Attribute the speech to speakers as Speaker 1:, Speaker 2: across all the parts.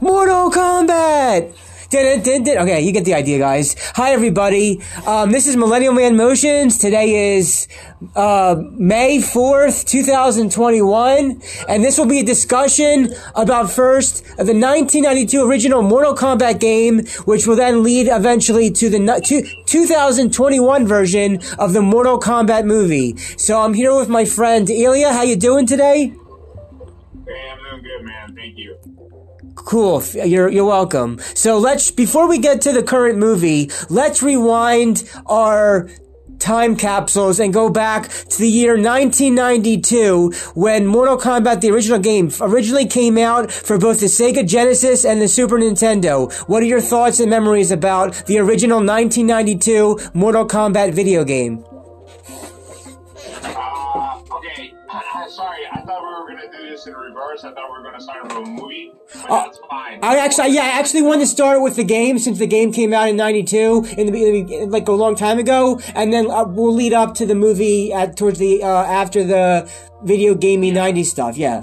Speaker 1: Mortal Kombat! Okay, you get the idea, guys. Hi, everybody. Um, this is Millennial Man Motions. Today is uh, May 4th, 2021. And this will be a discussion about first the 1992 original Mortal Kombat game, which will then lead eventually to the 2021 version of the Mortal Kombat movie. So I'm here with my friend Ilya. How you doing today?
Speaker 2: Hey, I'm doing good, man. Thank you.
Speaker 1: Cool. You're you're welcome. So let's before we get to the current movie, let's rewind our time capsules and go back to the year 1992 when Mortal Kombat the original game originally came out for both the Sega Genesis and the Super Nintendo. What are your thoughts and memories about the original 1992 Mortal Kombat video game?
Speaker 2: Thought we were gonna do this in reverse. I thought we were gonna start with a movie, but uh, that's fine. I
Speaker 1: actually, yeah, I actually wanted to start with the game since the game came out in '92, in the like a long time ago, and then uh, we'll lead up to the movie at towards the uh, after the video gaming '90s stuff. Yeah.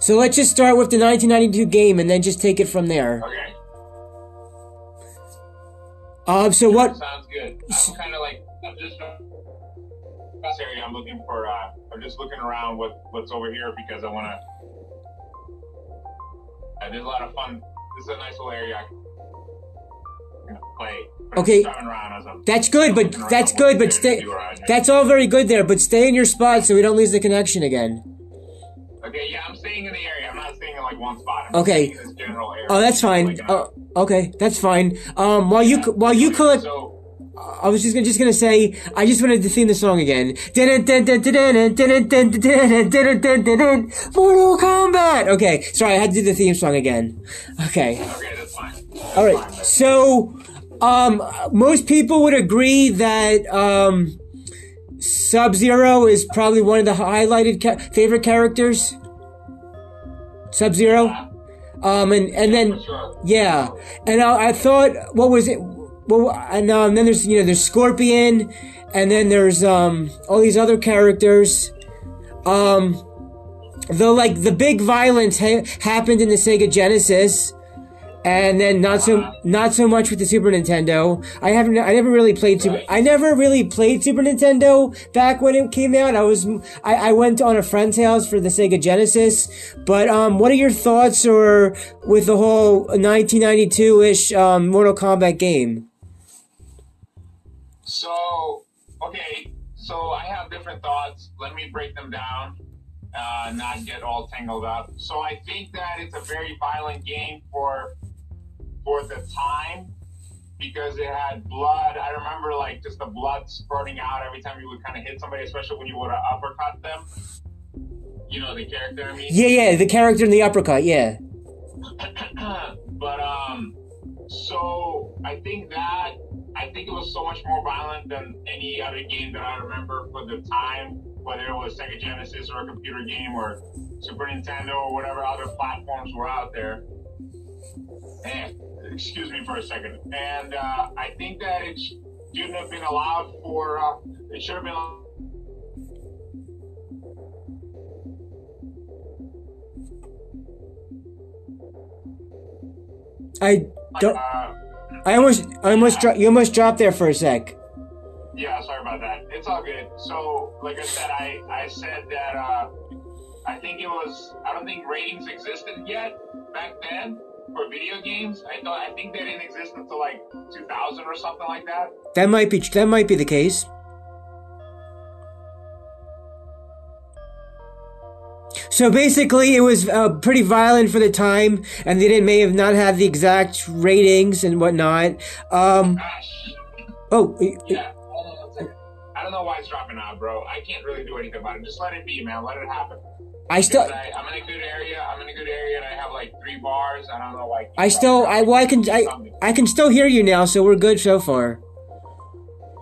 Speaker 1: So let's just start with the 1992 game and then just take it from there.
Speaker 2: Okay.
Speaker 1: Um. So what?
Speaker 2: Sounds good. I'm kind of like I'm just this area, I'm looking for. Uh, I'm just looking around what what's over here because I want to. Uh, there's a lot of fun. This is a nice little area. Play.
Speaker 1: Okay, that's good, but that's good, but stay. That's all very good there, but stay in your spot so we don't lose the connection again.
Speaker 2: Okay, yeah, I'm staying in the area. I'm not staying in like one spot. I'm
Speaker 1: okay. Oh, that's fine. Like, uh, oh, okay, that's fine. Um, while you while you collect. So, I was just gonna, just gonna say, I just wanted to sing the song again. Mortal Kombat! Okay, sorry, I had to do the theme song again.
Speaker 2: Okay. Okay, that's fine.
Speaker 1: Alright, so, um, most people would agree that, um, Sub-Zero is probably one of the highlighted ca- favorite characters. Sub-Zero? Um, and, and then, yeah. And I, I thought, what was it? Well, and, um, then there's you know there's Scorpion, and then there's um all these other characters. Um, though like the big violence ha- happened in the Sega Genesis, and then not so not so much with the Super Nintendo. I haven't I never really played Super I never really played Super Nintendo back when it came out. I was I, I went on a friend's house for the Sega Genesis. But um, what are your thoughts or with the whole 1992 ish um, Mortal Kombat game?
Speaker 2: So, okay, so I have different thoughts. Let me break them down, uh, not get all tangled up. So I think that it's a very violent game for for the time because it had blood. I remember like just the blood spurting out every time you would kind of hit somebody, especially when you would uppercut them. You know the character. I mean.
Speaker 1: Yeah, yeah, the character in the uppercut. Yeah.
Speaker 2: but um, so I think that I think it was so much more violent than any other game that I remember for the time, whether it was Sega Genesis or a computer game or Super Nintendo or whatever other platforms were out there. And excuse me for a second. And uh, I think that it shouldn't have been allowed for. Uh, it should have been.
Speaker 1: I don't. Uh, I almost, I almost, dro- you almost dropped there for a sec.
Speaker 2: Yeah, sorry about that. It's all good. So, like I said, I, I said that uh, I think it was. I don't think ratings existed yet back then for video games. I thought I think they didn't exist until like 2000 or something like that.
Speaker 1: That might be. That might be the case. So basically, it was uh, pretty violent for the time, and they didn't may have not had the exact ratings and whatnot. Um, oh,
Speaker 2: yeah. I don't know why it's dropping out, bro. I can't really do anything about it. Just let it be, man. Let it happen.
Speaker 1: I still.
Speaker 2: I, am in a good area. I'm in a good area, and I have like three bars. I don't know, like.
Speaker 1: I still. I well, I can. I, I can still hear you now, so we're good so far.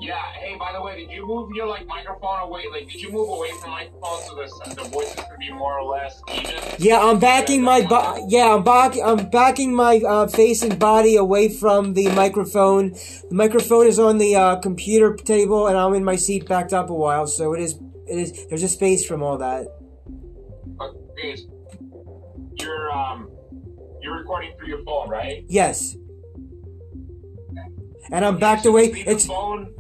Speaker 2: Yeah. Hey, by the way, did you move your like microphone away? Like, did you move away from microphone so the the voices could be more or less even?
Speaker 1: Yeah, I'm backing my bo- yeah, I'm back I'm backing my uh, face and body away from the microphone. The microphone is on the uh, computer table, and I'm in my seat backed up a while, so it is it is there's a space from all that.
Speaker 2: Okay, you're um you're recording through your phone, right?
Speaker 1: Yes. And I'm backed away. It's
Speaker 2: phone.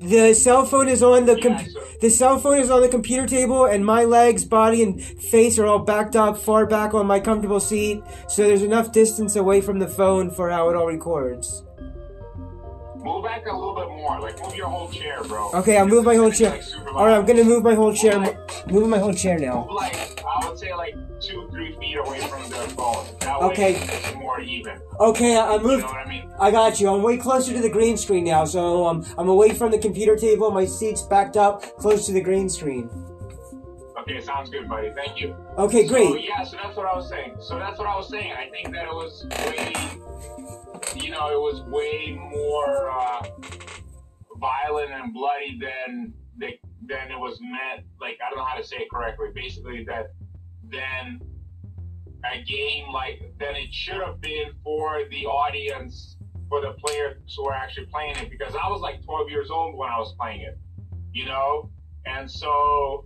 Speaker 1: The cell phone is on the com- the cell phone is on the computer table, and my legs, body, and face are all backed up far back on my comfortable seat, so there's enough distance away from the phone for how it all records.
Speaker 2: Move back a little bit more. Like move your whole chair, bro.
Speaker 1: Okay, I'll move my whole chair.
Speaker 2: like
Speaker 1: All right, I'm gonna move my whole chair. Moving my whole chair
Speaker 2: Move
Speaker 1: now.
Speaker 2: like I would say like two, three feet away from the phone. That
Speaker 1: Okay.
Speaker 2: it's more even.
Speaker 1: Okay, I I
Speaker 2: You
Speaker 1: moved.
Speaker 2: know I mean?
Speaker 1: I got you. I'm way closer to the green screen now, so um, I'm away from the computer table. My seat's backed up, close to the green screen.
Speaker 2: Okay, sounds good, buddy. Thank you.
Speaker 1: Okay,
Speaker 2: So
Speaker 1: great.
Speaker 2: yeah, so that's what I was saying. So that's what I was saying. I think that it was way, you know, it was way more uh, violent and bloody than the, than it was meant. Like I don't know how to say it correctly. Basically, that then a game like than it should have been for the audience, for the players who are actually playing it. Because I was like 12 years old when I was playing it, you know, and so.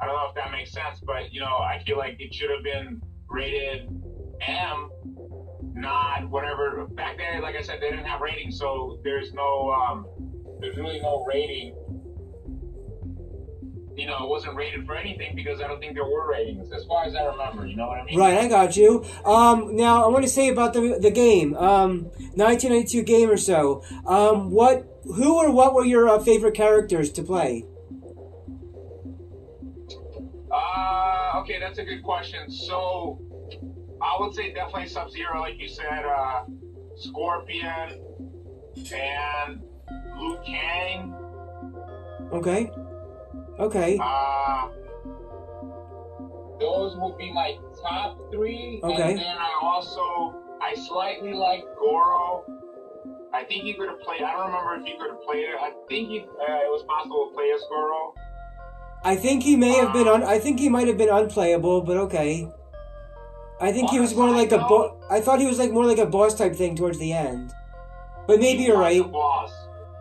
Speaker 2: I don't know if that makes sense, but you know, I feel like it should have been rated M, not whatever. Back then, like I said, they didn't have ratings, so there's no, um, there's really no rating. You know, it wasn't rated for anything because I don't think there were ratings, as far as I remember. You know what I mean?
Speaker 1: Right, I got you. Um, now I want to say about the the game, um, 1992 game or so. Um, what, who or what were your uh, favorite characters to play?
Speaker 2: Uh, okay, that's a good question. So, I would say definitely Sub Zero, like you said, uh, Scorpion, and Liu Kang.
Speaker 1: Okay, okay,
Speaker 2: Uh, those would be my top three.
Speaker 1: Okay.
Speaker 2: And then I also, I slightly like Goro. I think he could have played, I don't remember if he could have played it. I think he, uh, it was possible to play as Goro.
Speaker 1: I think he may have been un- I think he might have been unplayable, but okay. I think he was more like a bo- I thought he was like more like a boss type thing towards the end. But maybe
Speaker 2: He
Speaker 1: you're right.
Speaker 2: A boss.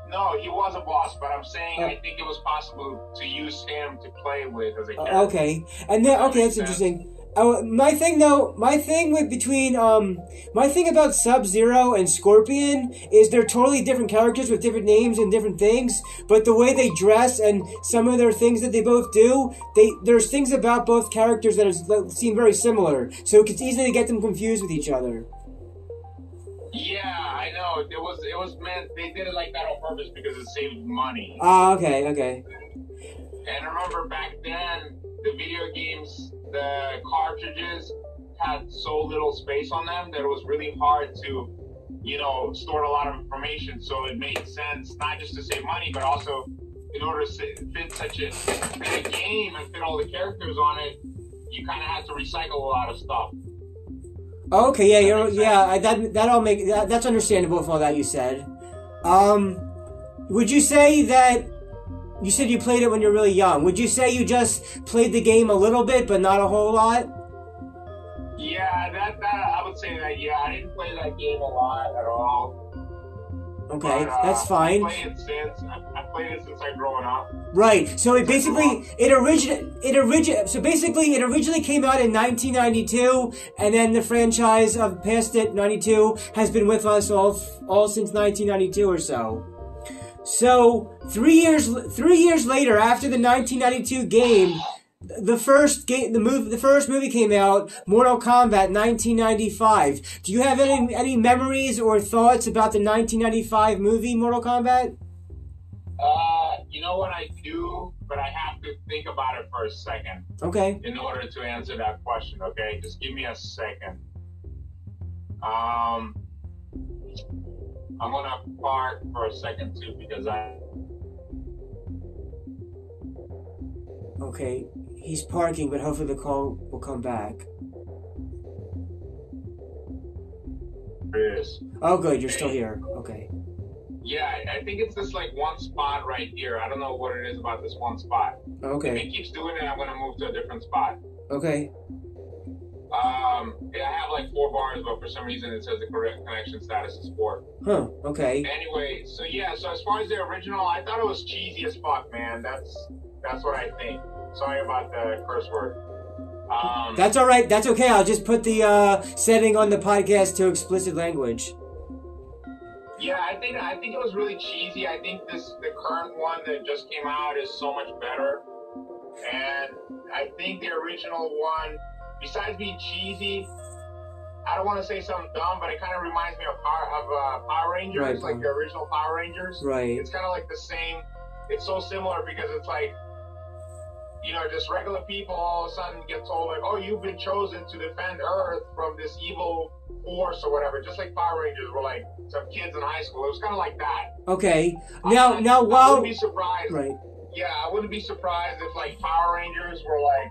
Speaker 2: No, he was a boss, but I'm saying
Speaker 1: Oh.
Speaker 2: I think it was possible to use him to play with as a character.
Speaker 1: Uh, okay, and then okay, that's interesting. Uh, my thing though, my thing with between um, my thing about Sub Zero and Scorpion is they're totally different characters with different names and different things. But the way they dress and some of their things that they both do, they there's things about both characters that seem very similar. So it's easy to get them confused with each other.
Speaker 2: Yeah, I know. It was it was meant they did it like that on purpose because it saved money.
Speaker 1: Ah, okay, okay.
Speaker 2: And remember back then, the video games, the cartridges had so little space on them that it was really hard to, you know, store a lot of information. So it made sense not just to save money, but also in order to fit such a fit a game and fit all the characters on it, you kind of had to recycle a lot of stuff.
Speaker 1: Okay, yeah, you're yeah. I, that that all make that, that's understandable with all that you said. Um, would you say that you said you played it when you're really young? Would you say you just played the game a little bit, but not a whole lot?
Speaker 2: Yeah, that, that I would say that. Yeah, I didn't play that game a lot at all.
Speaker 1: Okay,
Speaker 2: But, uh,
Speaker 1: that's fine.
Speaker 2: I played it since I, I played it since I growing up.
Speaker 1: Right. So it basically it origin it origin so basically it originally came out in 1992, and then the franchise of past it 92 has been with us all all since 1992 or so. So three years three years later, after the 1992 game, the first game the movie the first movie came out, Mortal Kombat 1995. Do you have any any memories or thoughts about the 1995 movie Mortal Kombat?
Speaker 2: Uh, you know what I do, but I have to think about it for a second
Speaker 1: Okay.
Speaker 2: in order to answer that question. Okay, just give me a second. Um, I'm gonna park for a second too because I.
Speaker 1: Okay, he's parking, but hopefully the call will come back.
Speaker 2: Is.
Speaker 1: Oh, good, you're still here. Okay.
Speaker 2: Yeah, I- think it's this like one spot right here. I don't know what it is about this one spot.
Speaker 1: Okay.
Speaker 2: If it keeps doing it, I'm gonna move to a different spot.
Speaker 1: Okay.
Speaker 2: Um, yeah, I have like four bars, but for some reason it says the correct connection status is four.
Speaker 1: Huh. Okay.
Speaker 2: Anyway, so yeah, so as far as the original, I thought it was cheesy as fuck, man. That's that's what I think. Sorry about the curse word. Um,
Speaker 1: That's all right. That's okay. I'll just put the uh, setting on the podcast to explicit language.
Speaker 2: yeah, I think I think it was really cheesy. I think this the current one that just came out is so much better, and I think the original one, besides being cheesy, I don't want to say something dumb, but it kind of reminds me of Power of uh, Power Rangers,
Speaker 1: Right,
Speaker 2: like the original Power Rangers.
Speaker 1: Right.
Speaker 2: it's kind of like the same. It's so similar because it's like, you know, just regular people all of a sudden get told like, oh, you've been chosen to defend Earth from this evil force or whatever. Just like Power Rangers were like some kids in high school. It was kind of like that.
Speaker 1: Okay. Now,
Speaker 2: I-
Speaker 1: now,
Speaker 2: I wouldn't be surprised.
Speaker 1: right.
Speaker 2: Yeah, I wouldn't be surprised if like Power Rangers were like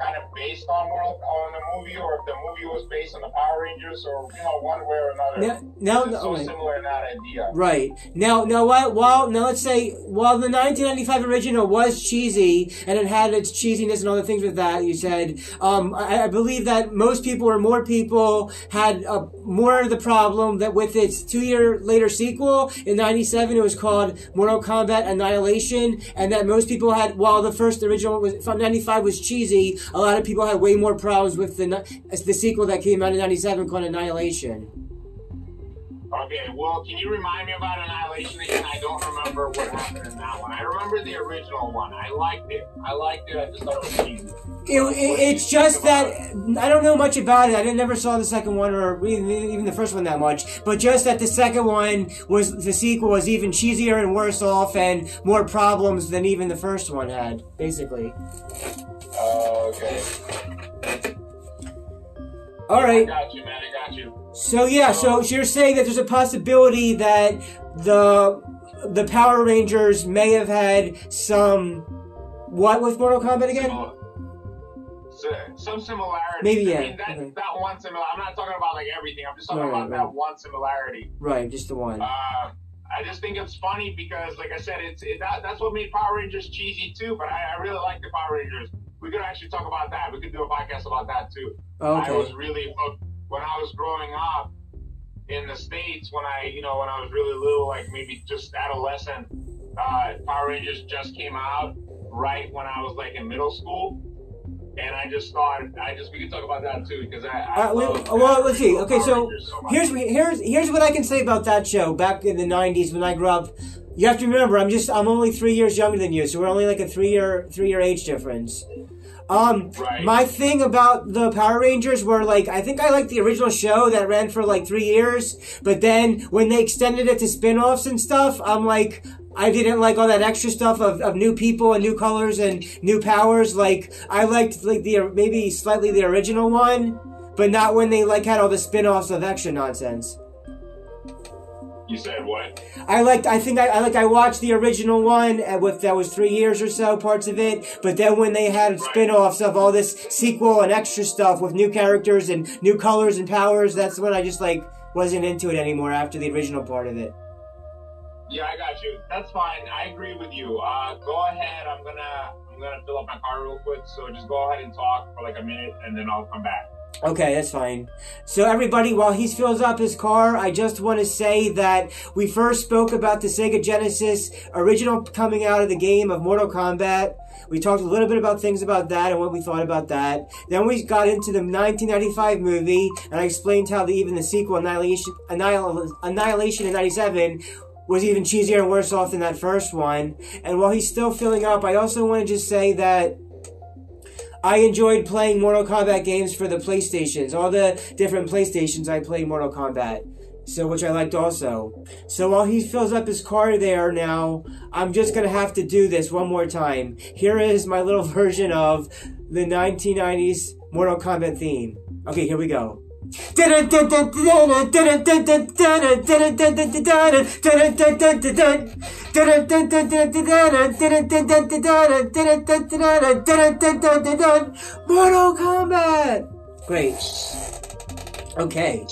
Speaker 2: kind of based on Mortal on the movie, or if the movie was based on the Power Rangers, or you know, one way or another.
Speaker 1: Now, now,
Speaker 2: it's so
Speaker 1: right.
Speaker 2: similar in that idea.
Speaker 1: Right now, now while, while now let's say while the 1995 original was cheesy and it had its cheesiness and all the things with that, you said um, I, I believe that most people or more people had uh, more of the problem that with its two year later sequel in '97 it was called Mortal Kombat Annihilation, and that most people had while the first original was from '95 was cheesy, a lot of people had way more problems with the the sequel that came out in '97 called Annihilation.
Speaker 2: Okay, well, can you remind me about Annihilation again? I don't remember what happened in that one. I remember the original one. I liked it. I liked it. I just thought it was cheesy.
Speaker 1: It, it, it's just that
Speaker 2: it?
Speaker 1: I don't know much about it. I didn't, never saw the second one or even, the first one that much. But just that the second one was the sequel was even cheesier and worse off and more problems than even the first one had. Basically.
Speaker 2: Oh, okay.
Speaker 1: All
Speaker 2: I got you, man. I got you.
Speaker 1: So yeah. So you're saying that there's a possibility that the the Power Rangers may have had some what with Mortal Kombat again?
Speaker 2: Similar- So, some similarities.
Speaker 1: Maybe, yeah,
Speaker 2: I mean, that,
Speaker 1: okay.
Speaker 2: that one similar. I'm not talking about like everything. I'm just talking
Speaker 1: Right,
Speaker 2: about
Speaker 1: right.
Speaker 2: that one similarity.
Speaker 1: Right. Just the one.
Speaker 2: Uh, I just think it's funny because, like I said, it's it, that, that's what made Power Rangers cheesy too. But I, I really like the Power Rangers. We could actually talk about that. We could do a podcast about that too. Okay. I was really hooked when I was growing up in the states. When I, you know, when I was really little, like maybe just adolescent, uh, Power Rangers just came out right when I was like in middle school, and I just thought I just we could talk about that too because I. I
Speaker 1: Uh,
Speaker 2: love
Speaker 1: well, let's see. Okay,
Speaker 2: Power
Speaker 1: so
Speaker 2: so
Speaker 1: here's here's here's what I can say about that show. Back in the '90s, when I grew up, you have to remember, I'm just I'm only three years younger than you, so we're only like a three year three year age difference. Um,
Speaker 2: Right.
Speaker 1: my thing about the Power Rangers were like, I think I liked the original show that ran for like three years, but then when they extended it to spin-offs and stuff, I'm like, I didn't like all that extra stuff of, of new people and new colors and new powers. Like, I liked like the, maybe slightly the original one, but not when they like had all the spin-offs of extra nonsense.
Speaker 2: You said what?
Speaker 1: I liked. I think I, I like. I watched the original one uh, with that was three years or so parts of it. But then when they had spin-offs of all this sequel and extra stuff with new characters and new colors and powers, that's when I just like wasn't into it anymore after the original part of it.
Speaker 2: Yeah, I got you. That's fine. I agree with you. Uh, go ahead. I'm gonna I'm gonna fill up my car real quick. So just go ahead and talk for like a minute, and then I'll come back.
Speaker 1: Okay, that's fine. So everybody, while he fills up his car, I just want to say that we first spoke about the Sega Genesis original coming out of the game of Mortal Kombat. We talked a little bit about things about that and what we thought about that. Then we got into the 1995 movie, and I explained how the, even the sequel, Annihilation, Annihil- Annihilation in 97, was even cheesier and worse off than that first one. And while he's still filling up, I also want to just say that I enjoyed playing Mortal Kombat games for the PlayStations. All the different PlayStations I played Mortal Kombat. So, which I liked also. So while he fills up his car there now, I'm just gonna have to do this one more time. Here is my little version of the 1990s Mortal Kombat theme. Okay, here we go. Mortal Kombat! Great. Okay.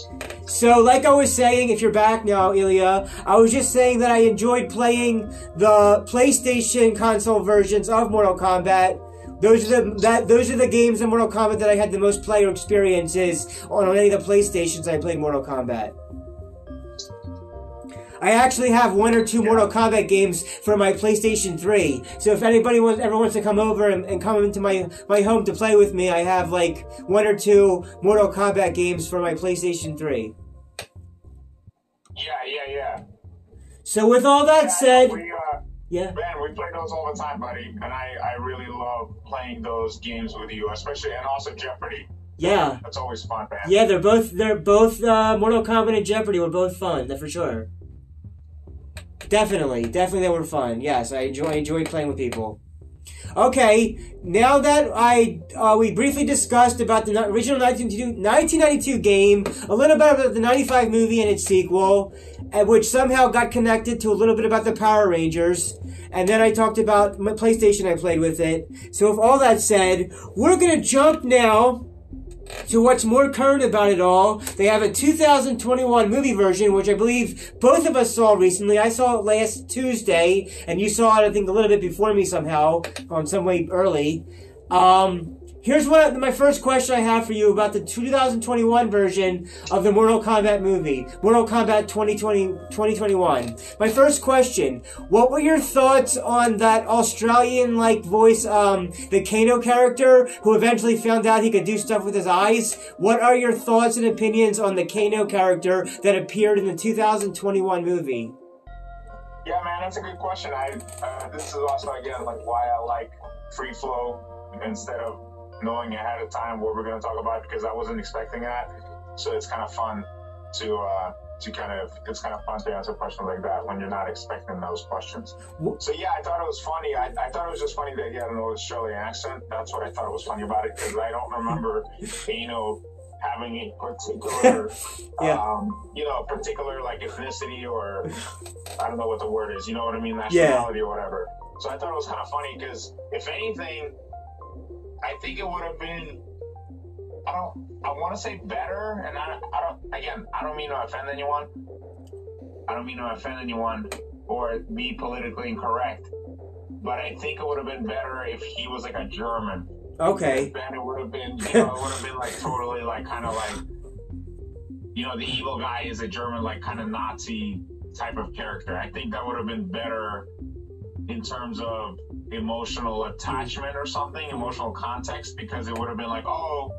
Speaker 1: So, like I was saying, if you're back now, Ilya, I was just saying that I enjoyed playing the PlayStation console versions of Mortal Kombat. Those are the that those are the games in Mortal Kombat that I had the most player experiences on, on any of the PlayStations I played Mortal Kombat. I actually have one or two Mortal Kombat games for my PlayStation 3. So if anybody wants, ever wants to come over and, and come into my, my home to play with me, I have like one or two Mortal Kombat games for my PlayStation 3.
Speaker 2: Yeah, yeah, yeah.
Speaker 1: So with all that
Speaker 2: Yeah,
Speaker 1: said,
Speaker 2: we, uh,
Speaker 1: yeah.
Speaker 2: man, we play those all the time, buddy, and I, I really love playing those games with you, especially and also Jeopardy.
Speaker 1: Yeah.
Speaker 2: That's always fun, man.
Speaker 1: Yeah, they're both they're both uh, Mortal Kombat and Jeopardy were both fun, that for sure. Definitely, definitely they were fun. Yes, I enjoy enjoyed playing with people. Okay, now that I uh, we briefly discussed about the original 1992, 1992 game, a little bit about the 95 movie and its sequel, which somehow got connected to a little bit about the Power Rangers, and then I talked about my PlayStation I played with it. So with all that said, we're gonna jump now to what's more current about it all, they have a 2021 movie version, which I believe both of us saw recently. I saw it last Tuesday, and you saw it, I think, a little bit before me somehow, on some way early. Um, here's what my first question I have for you about the 2021 version of the Mortal Kombat movie, Mortal Kombat 2020, 2021. My first question, what were your thoughts on that Australian-like voice, um, the Kano character, who eventually found out he could do stuff with his eyes? What are your thoughts and opinions on the Kano character that appeared in the 2021 movie?
Speaker 2: Yeah, man, that's a good question. I uh, this is also again like why I like free flow instead of knowing ahead of time what we're going to talk about because I wasn't expecting that. So it's kind of fun to uh, to kind of it's kind of fun to answer questions like that when you're not expecting those questions. So yeah, I thought it was funny. I, I thought it was just funny that he had an old Australian accent. That's what I thought was funny about it because I don't remember you know, having a particular,
Speaker 1: Yeah.
Speaker 2: um, you know, particular like ethnicity or I don't know what the word is. You know what I mean? Nationality or whatever. So I thought it was kind of funny because if anything, I think it would have been. I don't. I want to say better, and I, I don't. Again, I don't mean to offend anyone. I don't mean to offend anyone or be politically incorrect, but I think it would have been better if he was like a German.
Speaker 1: Okay.
Speaker 2: Then it would have been, you know, it would have been like totally like kind of like, you know, the evil guy is a German like kind of Nazi type of character. I think that would have been better in terms of emotional attachment or something, emotional context, because it would have been like, oh,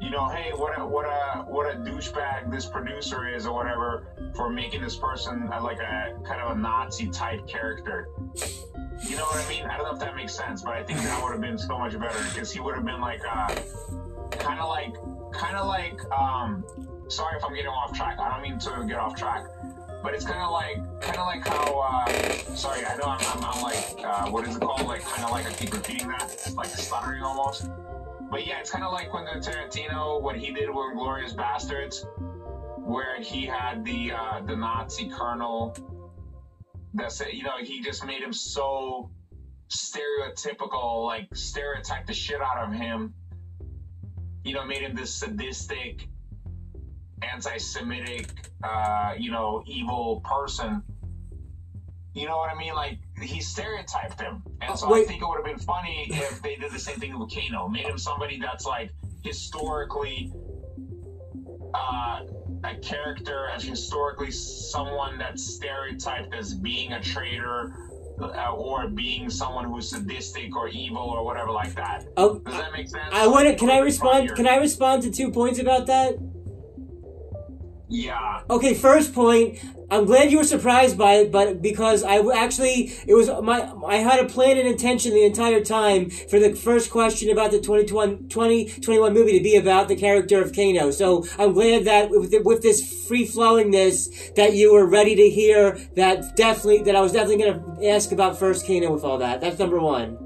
Speaker 2: you know, hey, what a what a what a douchebag this producer is or whatever for making this person uh, like a kind of a Nazi type character. You know what I mean? I don't know if that makes sense, but I think that would have been so much better because he would have been like, uh, kind of like, kind of like, um, sorry if I'm getting off track. I don't mean to get off track, but it's kind of like, kind of like how, uh, sorry, I know I'm, I'm, I'm like, uh, what is it called? Like, kind of like I keep repeating that, it's like stuttering almost. But yeah, it's kind of like when the Tarantino, what he did with Glorious Bastards, where he had the uh, the Nazi colonel. That's it. You know, he just made him so stereotypical, like stereotype the shit out of him. You know, made him this sadistic, anti-Semitic, uh, you know, evil person. You know what I mean? Like he stereotyped him, and so I think it would have been funny if they did the same thing with Kano, made him somebody that's like historically uh, a character as historically someone that's stereotyped as being a traitor uh, or being someone who's sadistic or evil or whatever like that.
Speaker 1: Oh,
Speaker 2: Does that make sense?
Speaker 1: I want to. Can I respond? Can I respond to two points about that?
Speaker 2: Yeah.
Speaker 1: Okay, first point. I'm glad you were surprised by it, but because I actually it was my I had a plan and intention the entire time for the first question about the 2021, 2021 movie to be about the character of Kano. So I'm glad that with, with this free flowingness that you were ready to hear that definitely that I was definitely going to ask about first Kano with all that. That's number one.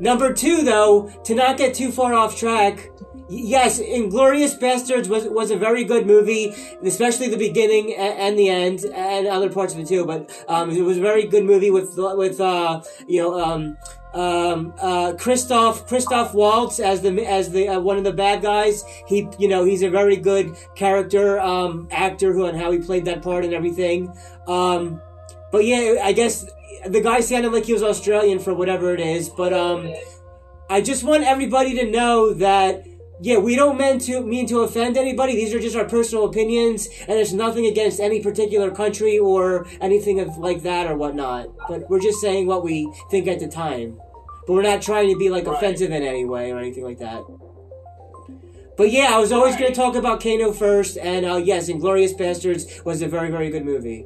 Speaker 1: Number two, though, to not get too far off track, Yes, Inglourious Basterds was was a very good movie, especially the beginning and, the end, and other parts of it too. But um, it was a very good movie with with uh, you know um, um, uh, Christoph Christoph Waltz as the as the uh, one of the bad guys. He you know he's a very good character um, actor who and how he played that part and everything. Um, but yeah, I guess the guy sounded like he was Australian for whatever it is. But um, I just want everybody to know that yeah, we don't mean to mean to offend anybody. These are just our personal opinions, and it's nothing against any particular country or anything of like that or whatnot. But we're just saying what we think at the time. But we're not trying to be like right. offensive in any way or anything like that. But yeah, I was always right. going to talk about Kano first, and uh, yes, Inglourious Basterds was a very, very good movie.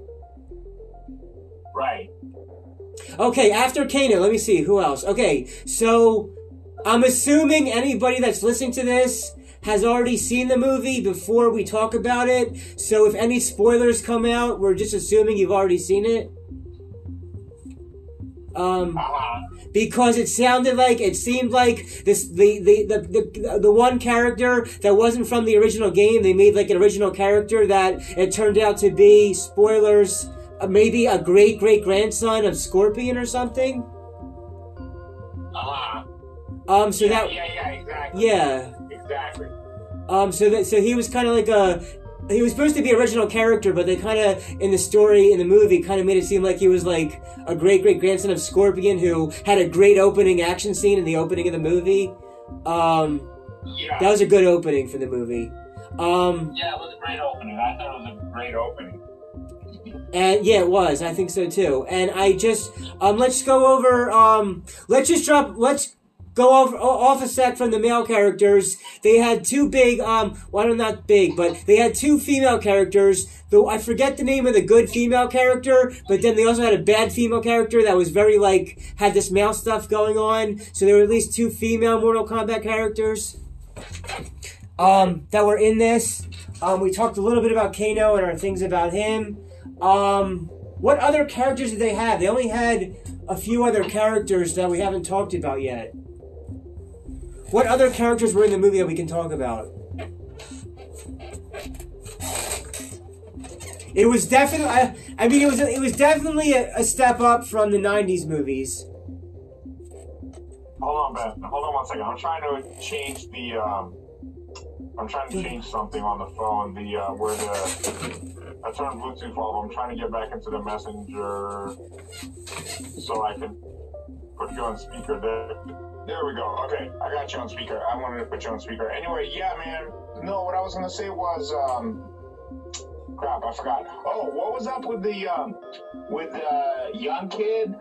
Speaker 2: Right.
Speaker 1: Okay, after Kano, let me see who else. Okay, so I'm assuming anybody that's listening to this has already seen the movie before we talk about it. So if any spoilers come out, we're just assuming you've already seen it. Um, because it sounded like it seemed like this the, the the, the the one character that wasn't from the original game. They made like an original character that it turned out to be spoilers. Uh, maybe a great great grandson of Scorpion or something.
Speaker 2: Uh-huh.
Speaker 1: Um, so
Speaker 2: yeah,
Speaker 1: that
Speaker 2: yeah, yeah, exactly.
Speaker 1: Yeah.
Speaker 2: Exactly.
Speaker 1: Um, so that so he was kind of like a he was supposed to be original character, but they kind of in the story in the movie kind of made it seem like he was like a great great grandson of Scorpion who had a great opening action scene in the opening of the movie. Um,
Speaker 2: yeah.
Speaker 1: that was a good opening for the movie. Um,
Speaker 2: yeah, it was a great opening. I thought it was a great opening.
Speaker 1: And yeah, it was. I think so too. And I just um, let's go over. Um, let's just drop. Let's go off off a set from the male characters. They had two big, um, well, not big, but they had two female characters. Though I forget the name of the good female character, but then they also had a bad female character that was very like had this male stuff going on. So there were at least two female Mortal Kombat characters, um, that were in this. Um, we talked a little bit about Kano and our things about him. Um, what other characters did they have? They only had a few other characters that we haven't talked about yet. What other characters were in the movie that we can talk about? It was definitely. I, I mean, it was. It was definitely a, a, step up from the '90s movies.
Speaker 2: Hold on, Ben. Hold on one second. I'm trying to change the. Um, I'm trying to change something on the phone. The uh, where the I turned Bluetooth off. I'm trying to get back into the messenger so I can put you on speaker there. There we go. Okay, I got you on speaker. I wanted to put you on speaker. Anyway, yeah, man. No, what I was gonna say was, um, crap, I forgot. Oh, what was up with the, um, with the young kid?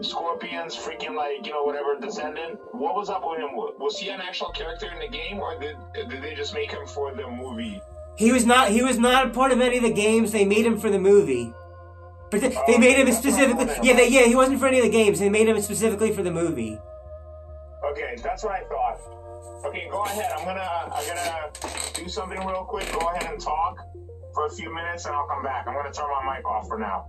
Speaker 2: Scorpion's freaking like you know whatever descendant. What was up with him? Was he an actual character in the game, or did did they just make him for the movie?
Speaker 1: He was not. He was not a part of any of the games. They made him for the movie. But they, oh, made him specifically. Yeah, they, yeah. He wasn't for any of the games. They made him specifically for the movie.
Speaker 2: Okay, that's what I thought. Okay, go ahead. I'm gonna I'm gonna do something real quick. Go ahead and talk for a few minutes, and I'll come back. I'm gonna turn my mic off for now.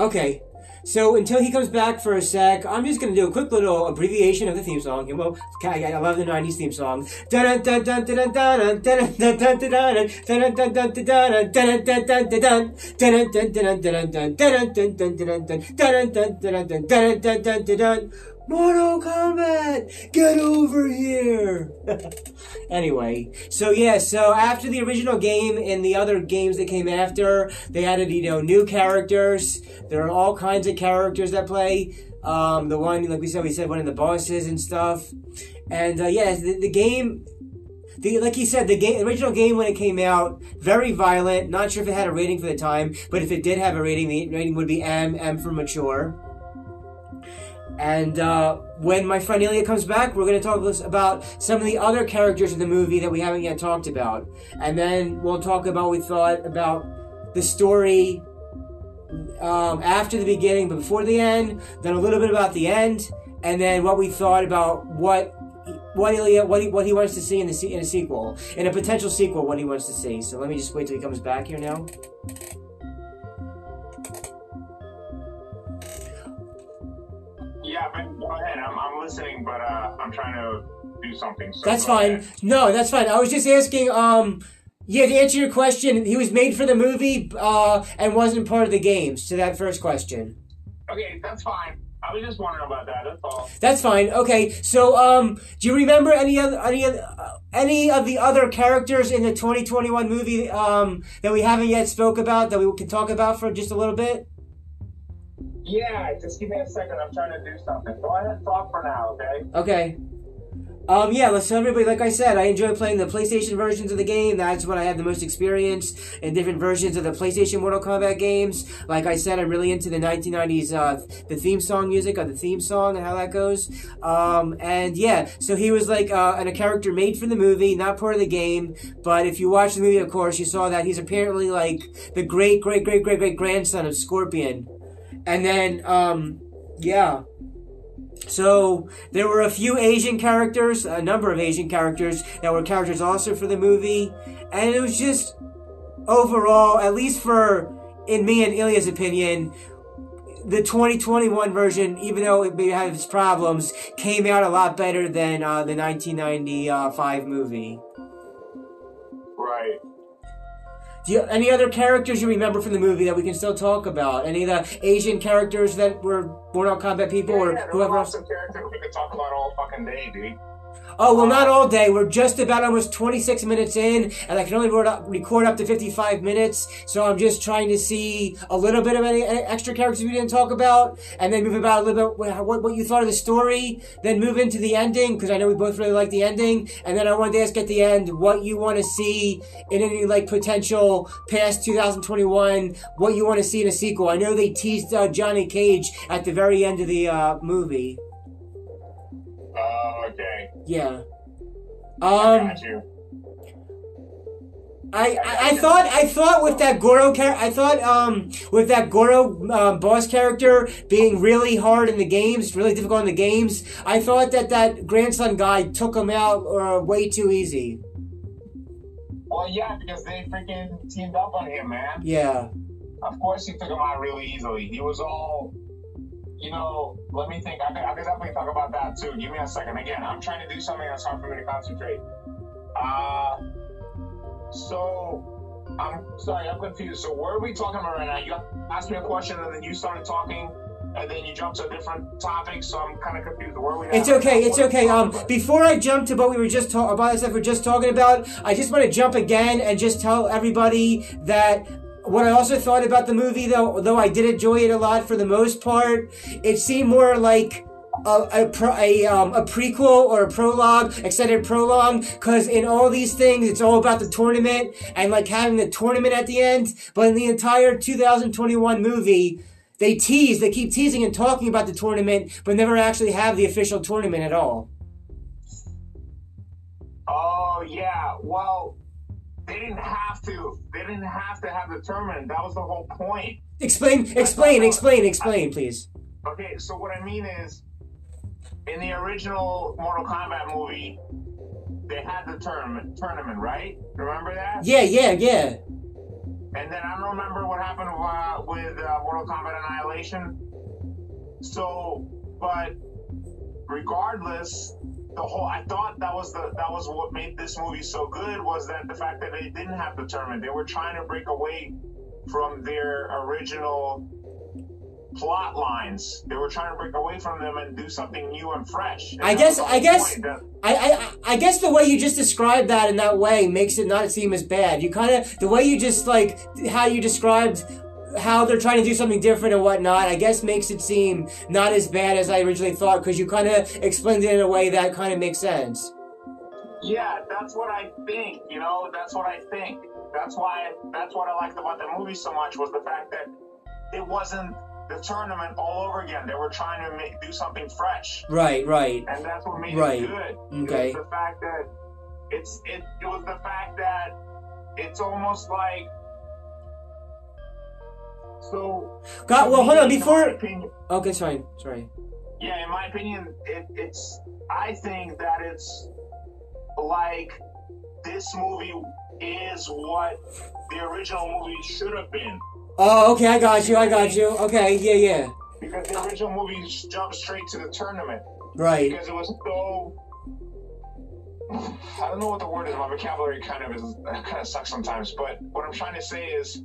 Speaker 1: Okay. So until he comes back for a sec, I'm just gonna do a quick little abbreviation of the theme song. I love the '90s theme song. Mortal Kombat! Get over here! anyway, so yeah, so after the original game and the other games that came after, they added, you know, new characters. There are all kinds of characters that play. Um, the one, like we said, we said one of the bosses and stuff. And, uh, yeah, the, the game, the, like he said, the game, original game when it came out, very violent. Not sure if it had a rating for the time, but if it did have a rating, the rating would be M, M for mature. And uh, when my friend Ilya comes back, we're going to talk about some of the other characters in the movie that we haven't yet talked about. And then we'll talk about what we thought about the story um, after the beginning, but before the end. Then a little bit about the end, and then what we thought about what what Ilya what he, what he wants to see in the in a sequel, in a potential sequel, what he wants to see. So let me just wait till he comes back here now.
Speaker 2: Yeah, go ahead. I'm, I'm listening, but uh, I'm trying to do something. So
Speaker 1: That's fine.
Speaker 2: ahead.
Speaker 1: No, that's fine. I was just asking. Um, yeah, to answer your question, he was made for the movie, uh, and wasn't part of the games. To that first question.
Speaker 2: Okay, that's fine. I was just wondering about that. That's all.
Speaker 1: That's fine. Okay, so um, do you remember any other any of uh, any of the other characters in the 2021 movie um that we haven't yet spoke about that we can talk about for just a little bit?
Speaker 2: Yeah, just give me a second. I'm trying to do something. Go ahead and talk for now, okay?
Speaker 1: Okay. Um, yeah, let's tell everybody. Like I said, I enjoy playing the PlayStation versions of the game. That's what I have the most experience in different versions of the PlayStation Mortal Kombat games. Like I said, I'm really into the 1990s, uh, the theme song music of the theme song and how that goes. Um, and yeah, so he was like uh, and a character made for the movie, not part of the game. But if you watch the movie, of course, you saw that he's apparently like the great, great, great, great, great grandson of Scorpion. And then, um, yeah. So there were a few Asian characters, a number of Asian characters that were characters also for the movie, and it was just overall, at least for in me and Ilya's opinion, the 2021 version, even though it have its problems, came out a lot better than uh, the 1995 movie. Do you, any other characters you remember from the movie that we can still talk about? Any of the Asian characters that were Mortal Kombat people or
Speaker 2: yeah,
Speaker 1: whoever else?
Speaker 2: awesome characters we could talk about all fucking day, dude.
Speaker 1: Oh, well, not all day. We're just about almost 26 minutes in, and I can only record up, to 55 minutes. So I'm just trying to see a little bit of any, extra characters we didn't talk about, and then move about a little bit what, what, what you thought of the story, then move into the ending, because I know we both really like the ending. And then I wanted to ask at the end what you want to see in any, like, potential past 2021, what you want to see in a sequel. I know they teased uh, Johnny Cage at the very end of the uh, movie. Yeah.
Speaker 2: I
Speaker 1: Um. I, I, I thought I thought with that Goro char- I thought um with that Goro um, boss character being really hard in the games, really difficult in the games. I thought that that grandson guy took him out uh, way too easy.
Speaker 2: Well, yeah, because they freaking teamed up on him, man.
Speaker 1: Yeah,
Speaker 2: Of course, he took him out really easily. He was all, you know. Let me think. I can, I definitely talk about that too. Give me a second. Again, I'm trying to do something that's hard for me to concentrate. Uh, so I'm sorry, I'm confused. So where are we talking about right now? You asked me a question and then you started talking. And then you jumped to a different topic, so I'm kind of confused. Where we?
Speaker 1: it's okay, it's
Speaker 2: What
Speaker 1: okay. Um, before I jump to what we were just talking about, stuff we're just talking about, I just want to jump again and just tell everybody that what I also thought about the movie, though, though I did enjoy it a lot for the most part, it seemed more like a a, a, um, a prequel or a prologue, extended prologue, because in all these things, it's all about the tournament and like having the tournament at the end. But in the entire 2021 movie, they tease, they keep teasing and talking about the tournament, but never actually have the official tournament at all.
Speaker 2: Oh yeah. Well, they didn't have to. They didn't have to have the tournament. That was the whole point.
Speaker 1: Explain, explain, explain, explain, please.
Speaker 2: Okay, so what I mean is, in the original Mortal Kombat movie, they had the tournament, tournament, right? Remember that?
Speaker 1: Yeah, yeah, yeah.
Speaker 2: And then I don't remember what happened uh, with uh, Mortal Kombat Annihilation. So, but regardless, the whole I thought that was the that was what made this movie so good was that the fact that they didn't have the tournament. They were trying to break away from their original plot lines. They were trying to break away from them and do something new and fresh. And
Speaker 1: I guess- I guess-
Speaker 2: that-
Speaker 1: I, I I guess the way you just described that in that way makes it not seem as bad. You kind of the way you just like how you described how they're trying to do something different and whatnot. I guess makes it seem not as bad as I originally thought because you kind of explained it in a way that kind of makes sense.
Speaker 2: Yeah, that's what I think. You know, that's what I think. That's why. That's what I liked about the movie so much was the fact that it wasn't the tournament all over again. They were trying to make do something fresh,
Speaker 1: Right, right.
Speaker 2: and that's what made
Speaker 1: Right.
Speaker 2: it good.
Speaker 1: Okay.
Speaker 2: It the fact that it's it. It was the fact that it's almost like. So.
Speaker 1: God, well, hold on before.
Speaker 2: opinion-
Speaker 1: Okay, sorry, sorry.
Speaker 2: yeah, in my opinion, it, it's. I think that it's like this movie is what the original movie should have been.
Speaker 1: Oh, okay, I got you, I got you. Okay, yeah, yeah.
Speaker 2: Because the original movie jumped straight to the tournament.
Speaker 1: Right.
Speaker 2: Because it was so. I don't know what the word is. My vocabulary kind of is kind of sucks sometimes. But what I'm trying to say is,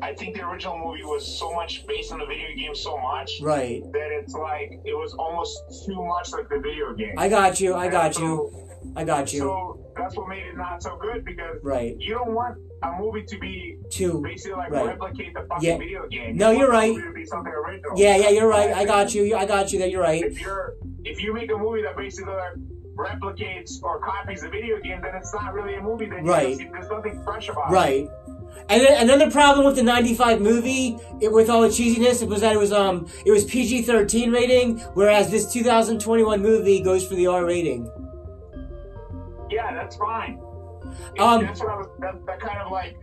Speaker 2: I think the original movie was so much based on the video game so much
Speaker 1: Right.
Speaker 2: that it's like it was almost too much like the video game.
Speaker 1: I got you. I got
Speaker 2: so-
Speaker 1: you. I got you.
Speaker 2: So that's what made it not so good because
Speaker 1: Right.
Speaker 2: you don't want a movie to be
Speaker 1: Two.
Speaker 2: basically like
Speaker 1: Right.
Speaker 2: replicate the fucking
Speaker 1: Yeah.
Speaker 2: video game.
Speaker 1: No,
Speaker 2: You the
Speaker 1: right.
Speaker 2: movie to be something original.
Speaker 1: Yeah, yeah, you're right. I got you. I got you. That you're right.
Speaker 2: If you're if you make a movie that basically like replicates or copies the video game, then it's not really a movie. Then
Speaker 1: Right.
Speaker 2: just- there's nothing fresh about it.
Speaker 1: Right. And then another problem with the '95 movie, it, with all the cheesiness, it was that it was um it was PG-13 rating, whereas this 2021 movie goes for the R rating.
Speaker 2: Yeah, that's fine.
Speaker 1: Um,
Speaker 2: that's what I was. That, that kind of like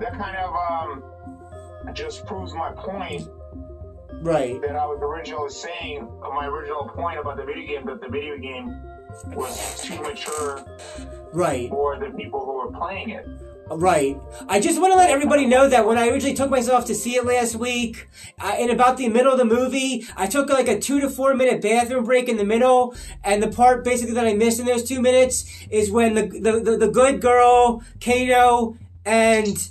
Speaker 2: that kind of um just proves my point
Speaker 1: Right.
Speaker 2: that I was originally saying. My original point about the video game that the video game was too mature
Speaker 1: Right.
Speaker 2: for the people who were playing it.
Speaker 1: Right. I just want to let everybody know that when I originally took myself to see it last week, uh, in about the middle of the movie, I took like a two to four minute bathroom break in the middle, and the part basically that I missed in those two minutes is when the the, the, the good girl, Kato and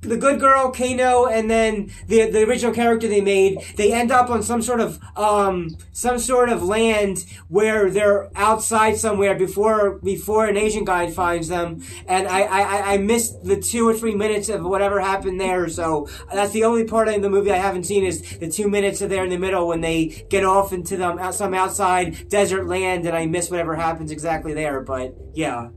Speaker 1: the good girl, Kano, and then the the original character they made, they end up on some sort of um some sort of land where they're outside somewhere before before an Asian guy finds them, and I I, I- missed the two or three minutes of whatever happened there. So that's the only part in the movie I haven't seen is the two minutes of there in the middle when they get off into them some outside desert land, and I miss whatever happens exactly there. But yeah.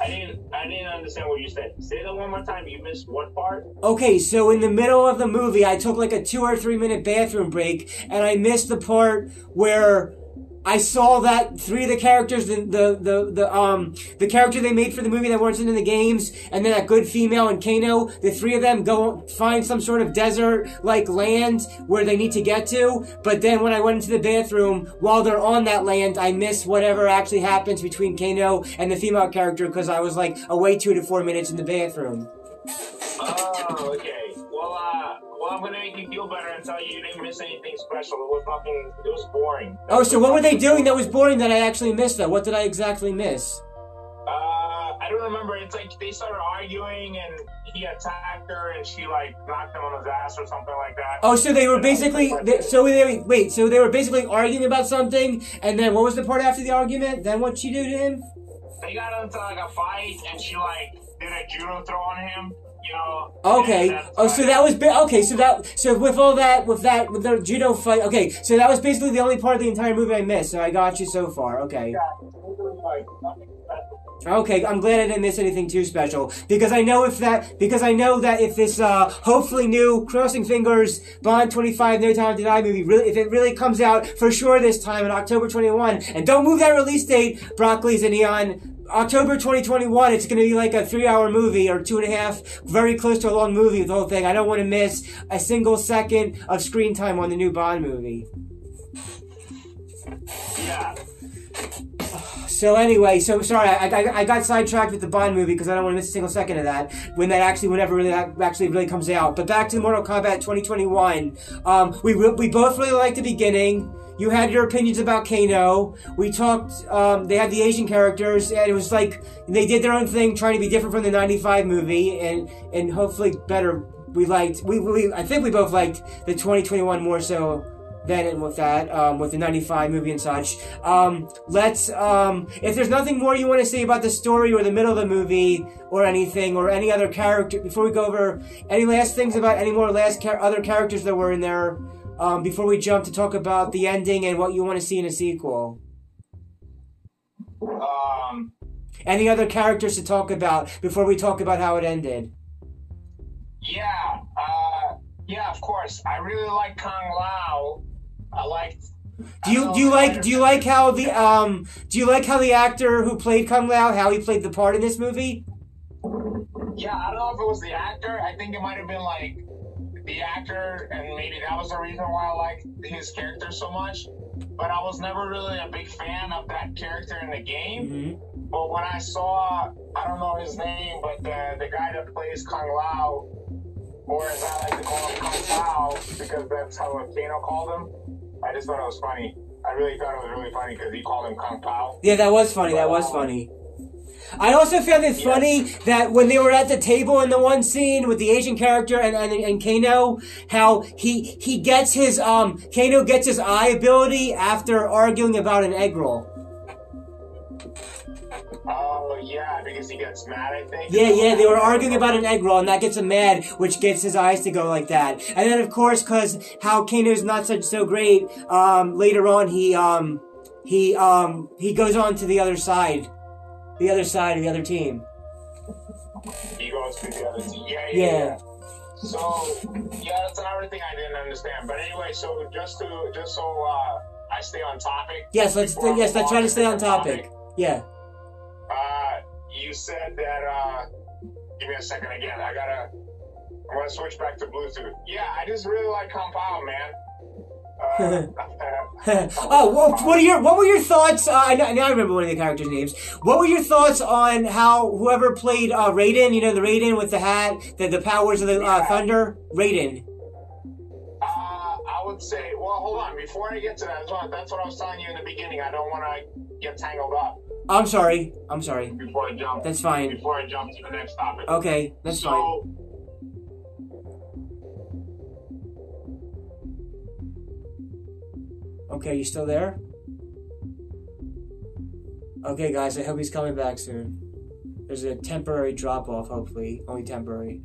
Speaker 2: I didn't. I didn't understand what you said. Say that one more time. You missed what part?
Speaker 1: Okay, so in the middle of the movie, I took like a two or three minute bathroom break, and I missed the part where I saw that three of the characters, the the the, the um the character they made for the movie that weren't in the games, and then that good female and Kano, the three of them go find some sort of desert like land where they need to get to. But then when I went into the bathroom, while they're on that land, I miss whatever actually happens between Kano and the female character because I was like away two to four minutes in the bathroom.
Speaker 2: Oh, okay. Well, uh, well, I'm gonna make you feel better and tell you you didn't miss anything special. It was fucking. It was boring.
Speaker 1: Oh, so what were they doing that was boring that I actually missed though? What did I exactly miss?
Speaker 2: Uh, I don't remember. It's like they started arguing and he attacked her and she like knocked him on his ass or something like that.
Speaker 1: Oh, so they were basically they, so they wait, so they were basically arguing about something, and then what was the part after the argument? Then what she do to him?
Speaker 2: They got into like a fight and she like did a judo throw on him.
Speaker 1: Okay. Oh, so that was ba- okay. So that so with all that with that with the judo fight. Okay, so that was basically the only part of the entire movie I missed. So I got you so far. Okay. Okay, I'm glad I didn't miss anything too special because I know if that because I know that if this uh hopefully new crossing fingers Bond 25 No Time to Die movie really if it really comes out for sure this time in October 21 and don't move that release date Broccoli's and Neon October 2021 it's going to be like a three hour movie or two and a half very close to a long movie the whole thing I don't want to miss a single second of screen time on the new Bond movie
Speaker 2: Yeah.
Speaker 1: So anyway, so sorry, I, I, I got sidetracked with the Bond movie because I don't want to miss a single second of that when that actually, whenever really that actually really comes out. But back to Mortal Kombat 2021. Um, we we both really liked the beginning. You had your opinions about Kano. We talked. Um, they had the Asian characters, and it was like they did their own thing, trying to be different from the '95 movie, and and hopefully better. We liked. We, we I think we both liked the 2021 more so than with that, um, with the 95 movie and such. Um, let's, um, if there's nothing more you want to say about the story or the middle of the movie or anything or any other character, before we go over any last things about any more last char- other characters that were in there, um, before we jump to talk about the ending and what you want to see in a sequel.
Speaker 2: Um.
Speaker 1: Any other characters to talk about before we talk about how it ended?
Speaker 2: Yeah. Uh. Yeah. Of course. I really like Kung Lao. I liked.
Speaker 1: Do you do you like do you like how the um do you like how the actor who played Kung Lao how he played the part in this movie?
Speaker 2: Yeah, I don't know if it was the actor. I think it might have been like the actor, and maybe that was the reason why I liked his character so much. But I was never really a big fan of that character in the game.
Speaker 1: hmm
Speaker 2: But when I saw, I don't know his name, but the, the guy that plays Kung Lao, or as I like to call him Kung Lao, because that's how Kano called him, I just thought it was funny. I really thought it was really funny because he called him Kung Pao.
Speaker 1: Yeah, that was funny. That was funny. I also found it funny that when they were at the table in the one scene with the Asian character and, and, and Kano, how he he gets his um Kano gets his eye ability after arguing about an egg roll.
Speaker 2: Oh yeah, because he gets mad. I think.
Speaker 1: Yeah, yeah, they were arguing about an egg roll, and that gets him mad, which gets his eyes to go like that. And then, of course, because how Kano's not such so great, um, later on he um he um he goes on to the other side, the other side of the other team.
Speaker 2: He goes to the other team. Yeah, yeah.
Speaker 1: Yeah.
Speaker 2: yeah. So yeah, that's another thing I didn't understand. But anyway, so just to just so uh, I stay on topic.
Speaker 1: Yes, let's
Speaker 2: I
Speaker 1: yes let's try to stay on
Speaker 2: different
Speaker 1: topic. Yeah.
Speaker 2: Uh, you said that. Uh, give me a second again. I gotta. I want to switch back to Bluetooth. Yeah, I just really like Kung Pao, man.
Speaker 1: Oh, well, what are your what were your thoughts? Uh, I now I remember one of the characters' names. What were your thoughts on how whoever played uh, Raiden, you know, the Raiden with the hat, the, the powers of the uh, thunder, Raiden?
Speaker 2: Uh, I would say, well, hold on. Before I get to that, that's what, that's what I was telling you in the beginning. I don't want to get tangled up
Speaker 1: I'm sorry. I'm sorry.
Speaker 2: before I jump.
Speaker 1: That's fine.
Speaker 2: Before I jump to the next topic.
Speaker 1: Okay, that's fine. Okay, you still there? Okay, guys, I hope he's coming back soon. There's a temporary drop off, hopefully. Only temporary.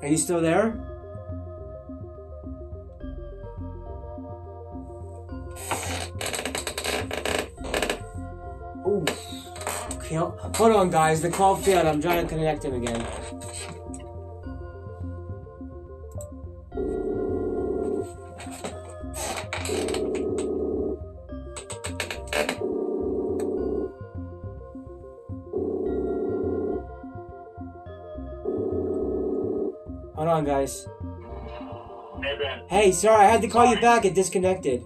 Speaker 1: Are you still there? Ooh. Okay, hold on, guys. The call failed. I'm trying to connect him again.
Speaker 2: Hey,
Speaker 1: sorry, I had to call you back. It disconnected.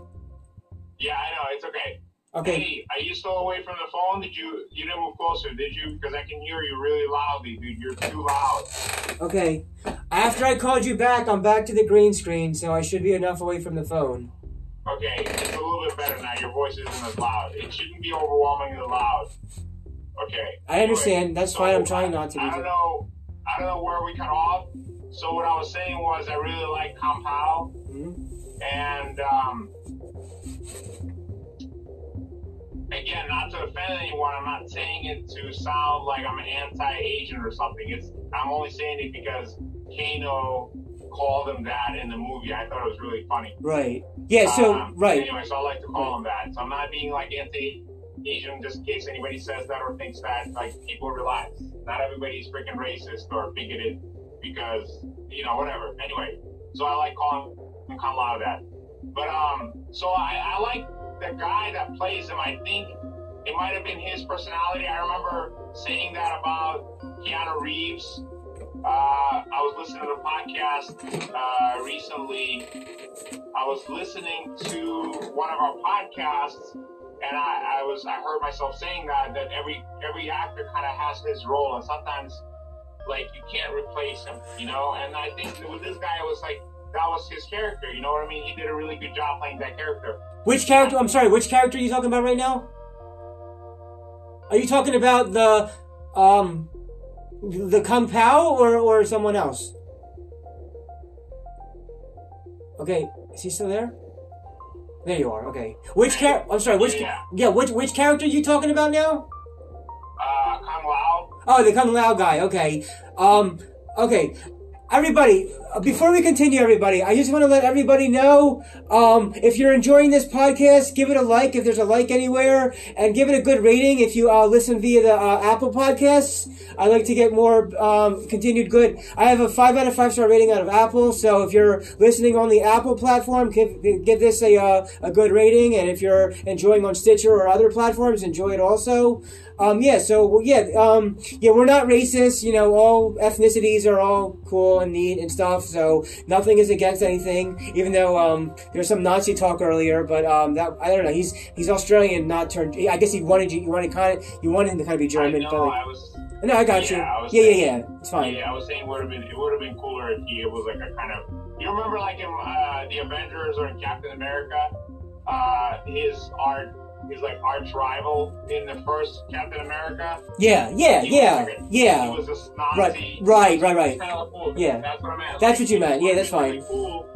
Speaker 2: Yeah, I know. It's okay.
Speaker 1: Okay.
Speaker 2: Hey, are you still away from the phone? Did you you didn't move closer, did you? Because I can hear you really loudly, dude. You're too loud.
Speaker 1: Okay. After I called you back, I'm back to the green screen, so I should be enough away from the phone.
Speaker 2: Okay, it's a little bit better now. Your voice isn't as loud. It shouldn't be overwhelmingly loud. Okay.
Speaker 1: I understand.
Speaker 2: Anyway,
Speaker 1: That's
Speaker 2: so
Speaker 1: fine. I'm trying not to
Speaker 2: I
Speaker 1: be.
Speaker 2: don't know. I don't know where we cut off. So what I was saying was I really like Kung Pao,
Speaker 1: Mhm.
Speaker 2: and um, again, not to offend anyone, I'm not saying it to sound like I'm an anti-Asian or something. It's I'm only saying it because Kano called him that in the movie. I thought it was really funny.
Speaker 1: Right. Yeah, so,
Speaker 2: Um,
Speaker 1: right.
Speaker 2: Anyway, so I like to call him that. So I'm not being like anti-Asian just in case anybody says that or thinks that. Like people relax. Not everybody's freaking racist or bigoted because you know whatever. Anyway, so I like calling him come out of that. But um, so I, I like the guy that plays him. I think it might have been his personality. I remember saying that about Keanu Reeves. Uh, I was listening to a podcast uh, recently I was listening to one of our podcasts, and I, I was I heard myself saying that that every every actor kind of has his role, and sometimes like you can't replace him, you know. And I think with this guy, it was like that was his character. You know what I mean? He did a really good job playing that character.
Speaker 1: Which character? I'm sorry. Which character are you talking about right now? Are you talking about the um the Kung Pao or or someone else? Okay, is he still there? There you are. Okay. Which char? I'm sorry. Which?
Speaker 2: Yeah.
Speaker 1: Yeah. Which which character are you talking about now? Oh, the Kung Lao guy. Okay. Um. Okay. Everybody, before we continue, everybody, I just want to let everybody know, um, if you're enjoying this podcast, give it a like if there's a like anywhere, and give it a good rating if you uh, listen via the uh, Apple Podcasts. I like to get more um, continued good. I have a five out of five star rating out of Apple, so if you're listening on the Apple platform, give, give this a uh, a good rating, and if you're enjoying on Stitcher or other platforms, enjoy it also. Um, yeah, so yeah, um, yeah, we're not racist. You know, all ethnicities are all cool and neat and stuff. So nothing is against anything. Even though um, there was some Nazi talk earlier, but um, that I don't know. He's he's Australian, not turned. I guess he wanted you. You wanted kind of. You wanted him to kind of be
Speaker 2: I
Speaker 1: German,
Speaker 2: know.
Speaker 1: but like,
Speaker 2: I was
Speaker 1: No, I got
Speaker 2: Yeah,
Speaker 1: you.
Speaker 2: I
Speaker 1: Yeah, yeah,
Speaker 2: saying-
Speaker 1: yeah. It's fine.
Speaker 2: Yeah, I was saying it would have been it would have been cooler if he was like a kind of you remember like in uh, the Avengers or in Captain America, uh, his art his like arch rival in the first Captain America.
Speaker 1: Yeah, yeah,
Speaker 2: He
Speaker 1: yeah,
Speaker 2: like a-
Speaker 1: yeah.
Speaker 2: He was a snazzy.
Speaker 1: Right, right, right, right.
Speaker 2: Kind of cool.
Speaker 1: Yeah.
Speaker 2: that's what I meant.
Speaker 1: That's what you meant. Yeah, that's fine.
Speaker 2: been Cool.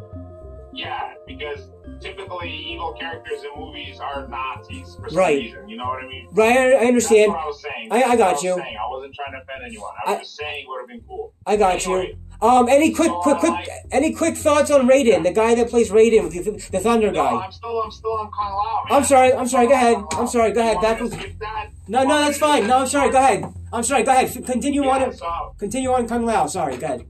Speaker 2: Yeah, because typically evil characters in movies are Nazis for some
Speaker 1: Right.
Speaker 2: reason. You know what I mean?
Speaker 1: Right, I, I understand.
Speaker 2: That's what I was saying.
Speaker 1: I- I got
Speaker 2: was
Speaker 1: you.
Speaker 2: saying. I wasn't trying to offend anyone. I was
Speaker 1: I-
Speaker 2: just saying it would have been cool.
Speaker 1: I got you. Um, any quick,
Speaker 2: So,
Speaker 1: quick, quick, any quick thoughts on Raiden, the guy that plays Raiden, the, the Thunder
Speaker 2: No,
Speaker 1: guy?
Speaker 2: I'm still, I'm still on Lao. Man.
Speaker 1: I'm sorry, I'm sorry, go ahead. I'm sorry, go ahead, back
Speaker 2: me
Speaker 1: with-
Speaker 2: to skip that?
Speaker 1: No, no, that's fine. No, I'm sorry. Go ahead. I'm sorry. Go ahead. Continue
Speaker 2: Yeah,
Speaker 1: on.
Speaker 2: so,
Speaker 1: Continue on, Kung Lao. Sorry. Go ahead.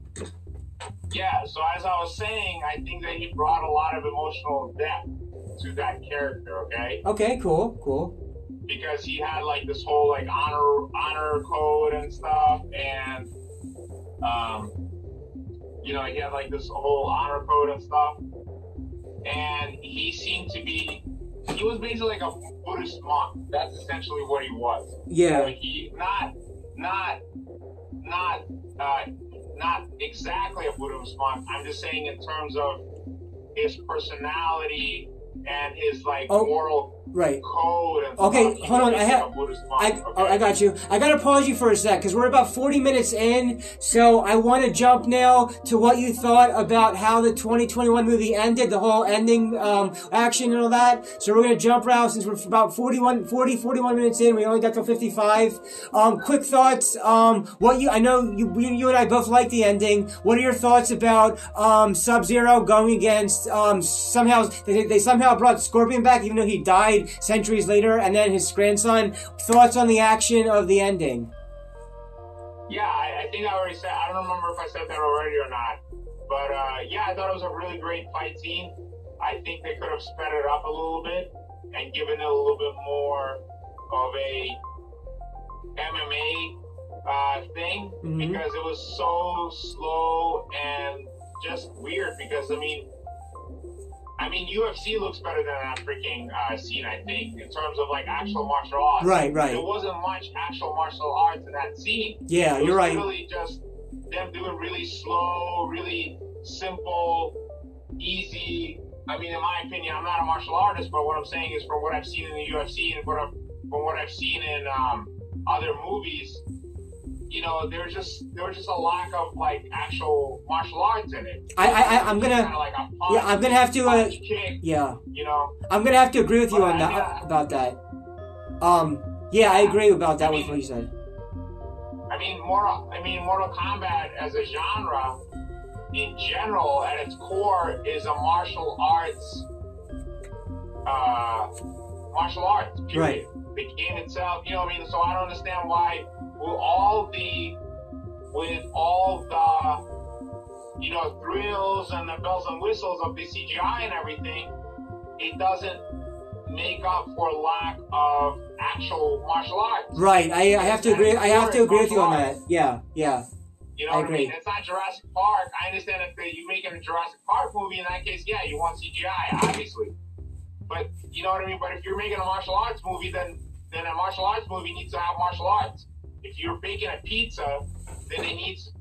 Speaker 2: yeah, so as I was saying, I think that he brought a lot of emotional depth to that character. Okay.
Speaker 1: Okay. Cool. Cool.
Speaker 2: because he had like this whole like honor honor code and stuff and um you know he had like this whole honor code and stuff and he seemed to be he was basically like a buddhist monk that's essentially what he was
Speaker 1: Yeah.
Speaker 2: Like, he not not not uh not exactly a buddhist monk i'm just saying in terms of his personality and his like
Speaker 1: Oh.
Speaker 2: moral
Speaker 1: Right. Okay. Hold on, I have-
Speaker 2: a Buddhist monk,
Speaker 1: I,
Speaker 2: okay?
Speaker 1: oh, I got you. I gotta pause you for a sec because we're about 40 minutes in. So I want to jump now to what you thought about how the 2021 movie ended, the whole ending um, action and all that. So we're gonna jump right since we're about 41, 40, 41 minutes in. We only got till 55. Um, quick thoughts. Um, what you? I know you, you, you and I both like the ending. What are your thoughts about um, Sub Zero going against um, somehow they, they somehow brought Scorpion back even though he died centuries later, and then his grandson. Thoughts on the action of the ending?
Speaker 2: Yeah, I, I think I already said. I don't remember if I said that already or not, but uh, yeah, I thought it was a really great fight scene. I think they could have sped it up a little bit and given it a little bit more of a MMA uh, thing
Speaker 1: Mhm.
Speaker 2: because it was so slow and just weird. Because I mean, I mean, UFC looks better than that freaking uh, scene. I think in terms of like actual martial arts.
Speaker 1: Right, right.
Speaker 2: There wasn't much actual martial arts in that scene.
Speaker 1: Yeah, you're right.
Speaker 2: It was
Speaker 1: right.
Speaker 2: Really, just them doing really slow, really simple, easy. I mean, in my opinion, I'm not a martial artist, but what I'm saying is, from what I've seen in the UFC and what I've, from what I've seen in um, other movies, you know, there's just there was just a lack of like actual martial arts in it.
Speaker 1: I, I, I I'm
Speaker 2: Kinda
Speaker 1: gonna,
Speaker 2: like a punch,
Speaker 1: yeah, I'm gonna have to, uh,
Speaker 2: kick,
Speaker 1: yeah,
Speaker 2: you know.
Speaker 1: I'm gonna have to agree with you on
Speaker 2: Well,
Speaker 1: that
Speaker 2: yeah.
Speaker 1: about that. Um, yeah, I agree about that with what you said.
Speaker 2: I mean, Mortal, I mean, Mortal Kombat as a genre, in general, at its core, is a martial arts, uh, martial arts. Period.
Speaker 1: Right.
Speaker 2: The game itself, you know, what I mean, so I don't understand why, with all the, with all the, you know, thrills and the bells and whistles of the CGI and everything, it doesn't make up for lack of actual martial arts.
Speaker 1: Right, I, I have to agree. I have to agree with you on that. Yeah, yeah,
Speaker 2: You know
Speaker 1: I
Speaker 2: what I mean?
Speaker 1: agree.
Speaker 2: It's not Jurassic Park. I understand if you making a Jurassic Park movie, in that case, yeah, you want CGI, obviously. But you know what I mean? But if you're making a martial arts movie, then then a martial arts movie needs to have martial arts. If you're baking a pizza, then it needs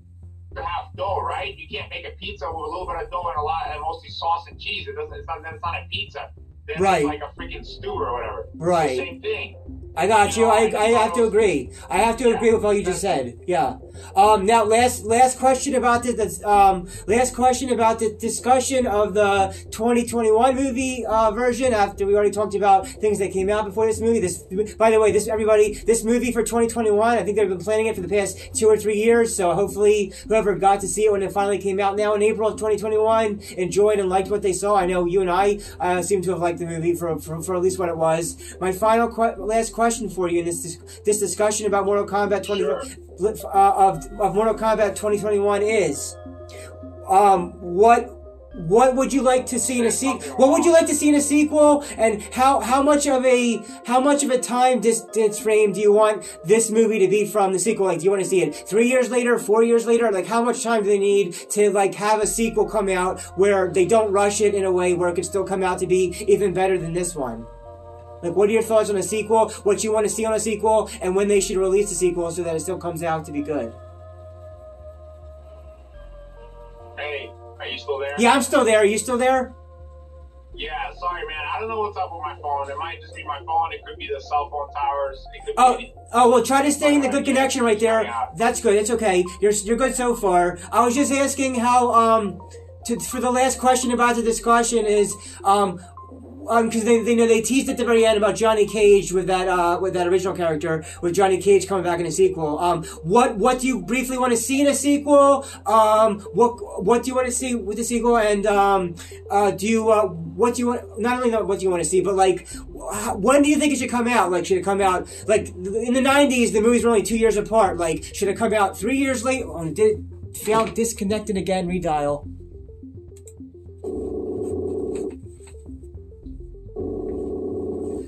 Speaker 2: to have dough, right? You can't make a pizza with a little bit of dough and a lot and mostly sauce and cheese. It doesn't. It's not. Then it's not a pizza. Then
Speaker 1: Right.
Speaker 2: it's like a freaking stew or whatever.
Speaker 1: Right.
Speaker 2: same thing.
Speaker 1: I got you. I, I have to agree. I have to agree with what you just said. Yeah. Um. Now, last last question about the, the um last question about the discussion of the 2021 movie uh, version. After we already talked about things that came out before this movie. This, by the way, this everybody, this movie for 2021. I think they've been planning it for the past two or three years. So hopefully, whoever got to see it when it finally came out now in April of 2021 enjoyed and liked what they saw. I know you and I uh, seem to have liked the movie for for, for at least what it was. My final que- last question for you in this this discussion about Mortal Kombat 20
Speaker 2: Sure.
Speaker 1: uh, of of Mortal Kombat 2021 is um what what would you like to see in a sequel? What would you like to see in a sequel? And how how much of a how much of a time distance frame do you want this movie to be from the sequel? Like, do you want to see it three years later, four years later? Like, how much time do they need to like have a sequel come out where they don't rush it in a way where it could still come out to be even better than this one? Like, what are your thoughts on a sequel? What you want to see on a sequel, and when they should release the sequel so that it still comes out to be good.
Speaker 2: Hey, are you still there?
Speaker 1: Yeah, I'm still there. Are you still there?
Speaker 2: Yeah, sorry, man. I don't know what's up with my phone. It might just be my phone. It could be the cell phone towers. It could
Speaker 1: Oh,
Speaker 2: be.
Speaker 1: oh well, try to stay in the good connection right there. That's good. It's okay. You're you're good so far. I was just asking how um to, for the last question about the discussion is um um because they, they know they teased at the very end about Johnny Cage with that uh with that original character with Johnny Cage coming back in a sequel. Um, what what do you briefly want to see in a sequel? Um, what what do you want to see with the sequel? And um, uh, do you uh what do you want? Not only what do you want to see, but like when do you think it should come out? Like should it come out like in the '90s? The movies were only two years apart. Like should it come out three years late? Oh, it did fail disconnected again? Redial.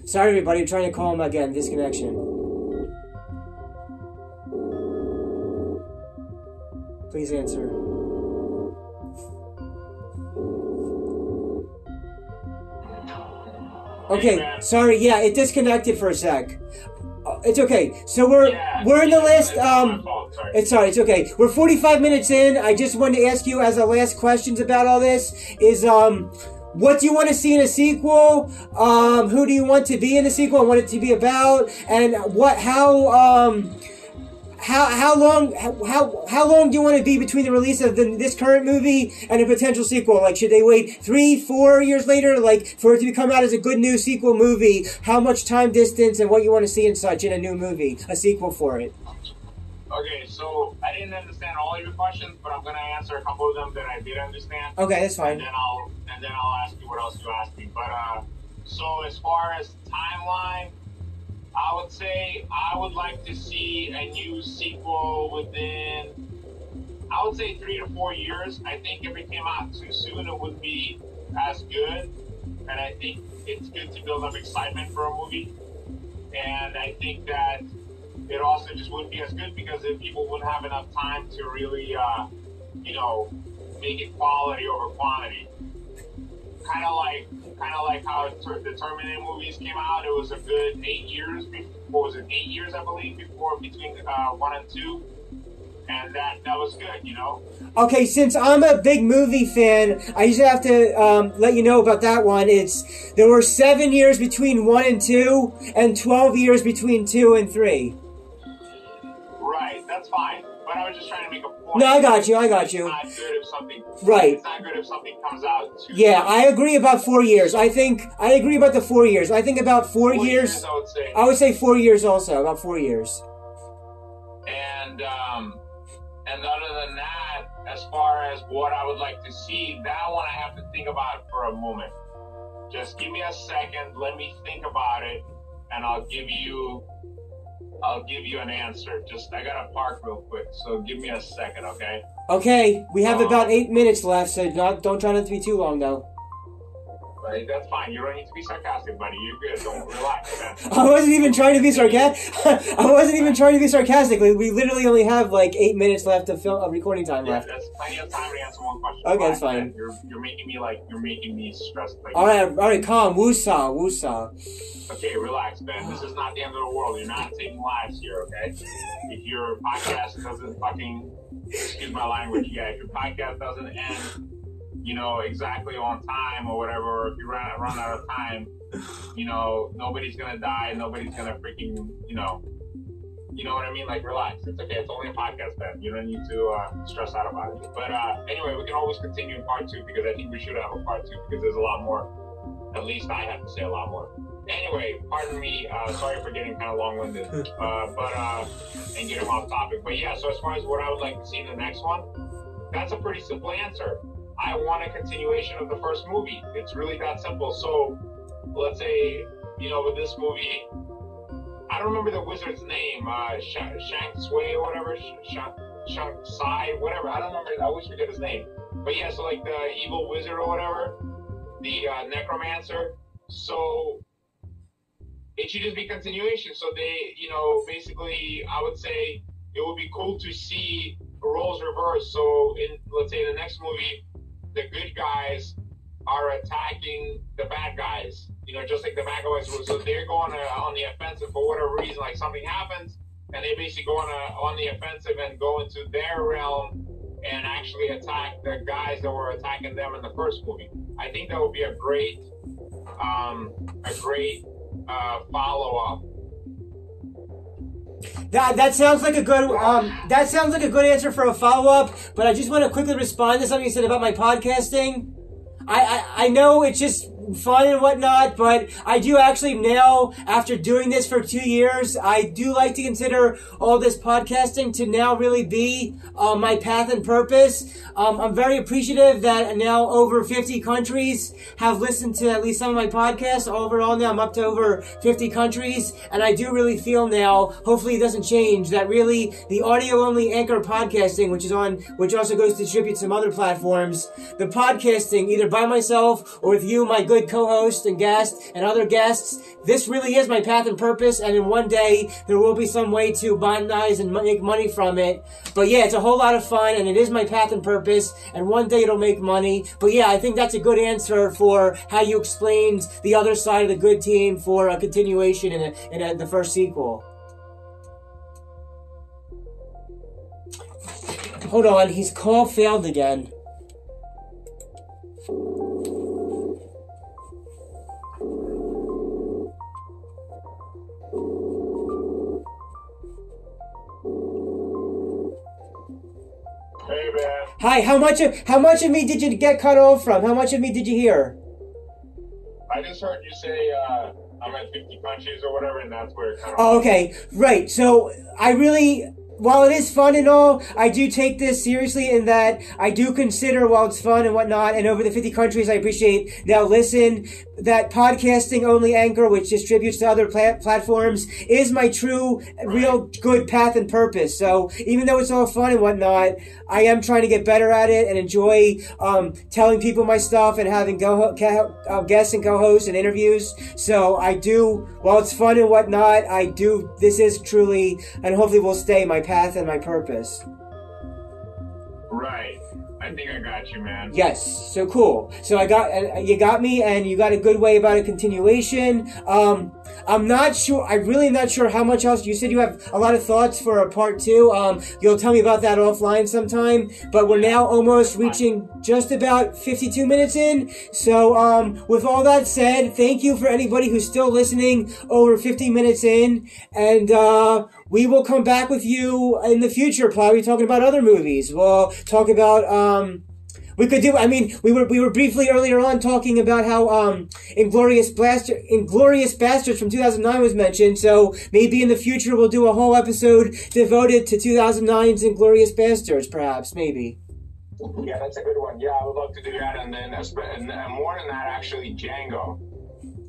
Speaker 1: Sorry, everybody. I'm trying to call him again. Disconnection. Please answer. Okay, sorry. Yeah, it disconnected for a sec. Uh, It's okay. So we're
Speaker 2: Yeah,
Speaker 1: we're in the last um.
Speaker 2: sorry.
Speaker 1: It's sorry. It's okay. We're 45 minutes in. I just wanted to ask you as a last questions about all this is um. What do you want to see in a sequel? Um, who do you want to be in the sequel? and What it to be about? And what? How? Um, how how long how how long do you want to be between the release of the, this current movie and a potential sequel? Like, should they wait three, four years later, like for it to come out as a good new sequel movie? How much time distance and what you want to see and such in a new movie, a sequel for it?
Speaker 2: Okay, so I didn't understand all your questions, but I'm gonna answer a couple of them that I did understand.
Speaker 1: Okay, that's
Speaker 2: and
Speaker 1: fine.
Speaker 2: then I'll and then I'll ask you what else you asked me. But uh, so as far as timeline, I would say I would like to see a new sequel within. I would say three to four years. I think if it came out too soon, it wouldn't be as good. And I think it's good to build up excitement for a movie. And I think that it also just wouldn't be as good because if people wouldn't have enough time to really, uh, you know, make it quality over quantity. Kind of like, kind of like how the Terminator movies came out. It was a good eight years. Before, what was it? Eight years, I believe, before between uh, one and two, and that that was good. You know.
Speaker 1: Okay, since I'm a big movie fan, I just have to um, let you know about that one. It's there were seven years between one and two, and twelve years between two and three.
Speaker 2: Right. That's fine. But I was just trying to make a point.
Speaker 1: No, I got you, I got you.
Speaker 2: It's not good if something.
Speaker 1: Right.
Speaker 2: It's not good if something comes out too.
Speaker 1: Yeah. I agree about four years. I think I agree about the four years. I think about four,
Speaker 2: Four
Speaker 1: years.
Speaker 2: I would say.
Speaker 1: I would say four years also. About four years.
Speaker 2: And um, and other than that, as far as what I would like to see, that one I have to think about for a moment. Just give me a second. Let me think about it, and I'll give you. I'll give you an answer. Just I gotta park real quick, so give me a second, okay?
Speaker 1: Okay, we have uh, about eight minutes left, so not, don't try not to be too long though.
Speaker 2: That's fine. You don't need to be sarcastic, buddy. You're good. Don't relax.
Speaker 1: I wasn't even trying to be sarcastic. I wasn't even trying to be sarcastic. We literally only have like eight minutes left of film of recording time
Speaker 2: Yeah,
Speaker 1: left.
Speaker 2: that's plenty of time to answer one question.
Speaker 1: Okay, that's fine.
Speaker 2: You're you're making me like you're making me stressed. Like,
Speaker 1: All right, all right, calm, woosah, woosah.
Speaker 2: Okay, relax, man. This is not the end of the world. You're not taking lives here, okay? If your podcast doesn't fucking, excuse my language, yeah, if your podcast doesn't end, you know, exactly on time or whatever, or if you run, run out of time, you know, nobody's gonna die, nobody's gonna freaking, you know, you know what I mean? Like, relax. It's okay. It's only a podcast, man. You don't need to uh, stress out about it. But uh, anyway, we can always continue in part two because I think we should have a part two because there's a lot more. At least I have to say a lot more. Anyway, pardon me. Uh, sorry for getting kind of long-winded, uh, but uh, and getting off topic. But yeah, so as far as what I would like to see in the next one, that's a pretty simple answer. I want a continuation of the first movie. It's really that simple. So let's say, you know, with this movie, I don't remember the wizard's name, uh, Shank Sway or whatever, Shank Sai, whatever. I don't remember. I always forget his name. But yeah, so like the evil wizard or whatever, the uh, necromancer. So it should just be continuation. So they, you know, basically, I would say it would be cool to see roles reversed. So in let's say the next movie, the good guys are attacking the bad guys, you know, just like the McAvoys were. So they're going uh, on the offensive for whatever reason, like something happens, and they basically go on, a, on the offensive and go into their realm and actually attack the guys that were attacking them in the first movie. I think that would be a great, um, a great uh, follow up.
Speaker 1: That that sounds like a good um that sounds like a good answer for a follow up. But I just want to quickly respond to something you said about my podcasting. I, I, I know it's just fun and whatnot, but I do actually now, after doing this for two years, I do like to consider all this podcasting to now really be uh, my path and purpose. Um, I'm very appreciative that now over 50 countries have listened to at least some of my podcasts. Overall, now I'm up to over 50 countries, and I do really feel now, hopefully it doesn't change, that really the audio only anchor podcasting, which is on, which also goes to distribute some other platforms, the podcasting, either by myself or with you, my good good co-host and guest and other guests. This really is my path and purpose, and in one day there will be some way to monetize and make money from it. But yeah, it's a whole lot of fun, and it is my path and purpose. And one day it'll make money. But yeah, I think that's a good answer for how you explained the other side of the good team for a continuation in, a, in a, the first sequel. Hold on, his call failed again.
Speaker 2: Hey man,
Speaker 1: Hi, how much of how much of me did you get cut off from? How much of me did you hear?
Speaker 2: I just heard you say uh, I'm at 50 punches or whatever, and that's where it kind of.
Speaker 1: Oh, okay, right. So I really, while it is fun and all, I do take this seriously in that I do consider while it's fun and whatnot, and over the 50 countries, I appreciate now listen that podcasting only anchor, which distributes to other pla- platforms, is my true, real good path and purpose. So even though it's all fun and whatnot, I am trying to get better at it and enjoy um, telling people my stuff and having go ca- uh, guests and co-hosts and interviews. So I do, while it's fun and whatnot, I do. This is truly, and hopefully will stay my path and my purpose.
Speaker 2: Right. I think I got you, man.
Speaker 1: Yes, so cool. So I got uh, you got me, and you got a good way about a continuation. Um, I'm not sure. I'm really not sure how much else. You said you have a lot of thoughts for a part two. Um, you'll tell me about that offline sometime. But we're now almost reaching just about 52 minutes in. So um, with all that said, thank you for anybody who's still listening over 50 minutes in, and uh, we will come back with you in the future. Probably talking about other movies. We'll talk about. Um, we could do. I mean, we were we were briefly earlier on talking about how um, Inglorious Blaster, Inglourious Basterds from 2009 was mentioned. So maybe in the future we'll do a whole episode devoted to 2009's Inglourious Basterds. Perhaps, maybe.
Speaker 2: Yeah, that's a good one. Yeah, I would love to do that, and then and, and more than that, actually, Django.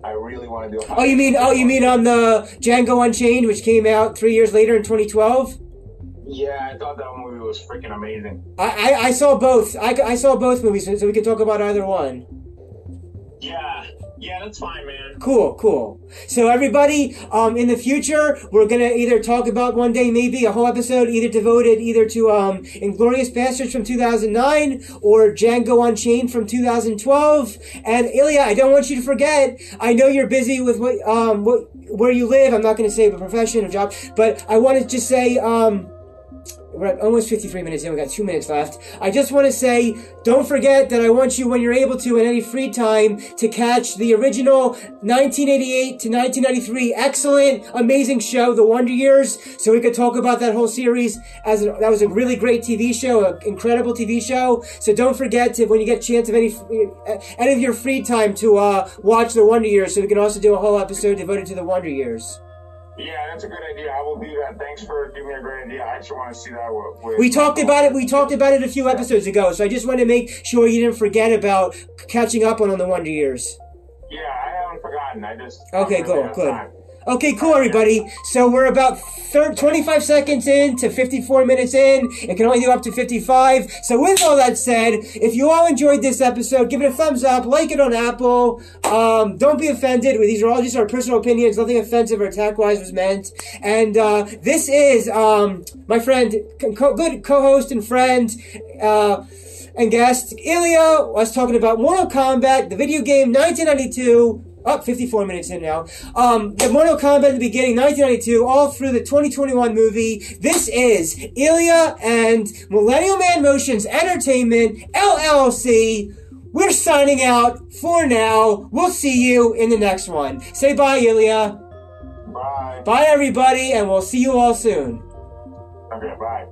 Speaker 2: I really want to do. A
Speaker 1: Oh, you mean oh, you mean on the Django Unchained, which came out three years later in 2012.
Speaker 2: Yeah, I thought that movie was freaking amazing.
Speaker 1: I, I, I saw both. I, I saw both movies, so we can talk about either one.
Speaker 2: Yeah, yeah, that's fine, man.
Speaker 1: Cool, cool. So everybody, um, in the future, we're gonna either talk about one day, maybe a whole episode, either devoted either to um, Inglourious Basterds from 2009 or Django Unchained from 2012. And Ilya, I don't want you to forget. I know you're busy with what um what where you live. I'm not gonna say a profession or job, but I want to just say um. We're at almost 53 minutes in. We got two minutes left. I just want to say, don't forget that I want you, when you're able to, in any free time, to catch the original 1988 to 1993 excellent, amazing show, The Wonder Years, so we could talk about that whole series. As that was a really great TV show, an incredible TV show. So don't forget to, when you get a chance of any any of your free time, to uh, watch The Wonder Years, so we can also do a whole episode devoted to The Wonder Years.
Speaker 2: Yeah, that's a good idea. I will do that. Thanks for giving me a great idea. I actually want to see that. With, with
Speaker 1: We talked about it. We talked about it a few episodes ago, so I just want to make sure you didn't forget about catching up on on the Wonder Years.
Speaker 2: Yeah, I haven't forgotten. I just
Speaker 1: Okay, cool, good. Okay, cool, everybody. So we're about thir 25 seconds in to 54 minutes in. It can only do up to 55. So with all that said, if you all enjoyed this episode, give it a thumbs up, like it on Apple. Um, don't be offended. These are all just our personal opinions. Nothing offensive or attack-wise was meant. And uh, this is um, my friend, co- good co-host and friend. Uh, and guest Ilya was talking about Mortal Kombat, the video game 1992 Up 54 minutes in now. Um, the Mortal Kombat at the beginning, 1992, all through the 2021 movie. This is Ilya and Millennial Man Motions Entertainment, LLC. We're signing out for now. We'll see you in the next one. Say bye, Ilya.
Speaker 2: Bye.
Speaker 1: Bye, everybody, and we'll see you all soon.
Speaker 2: Okay, bye.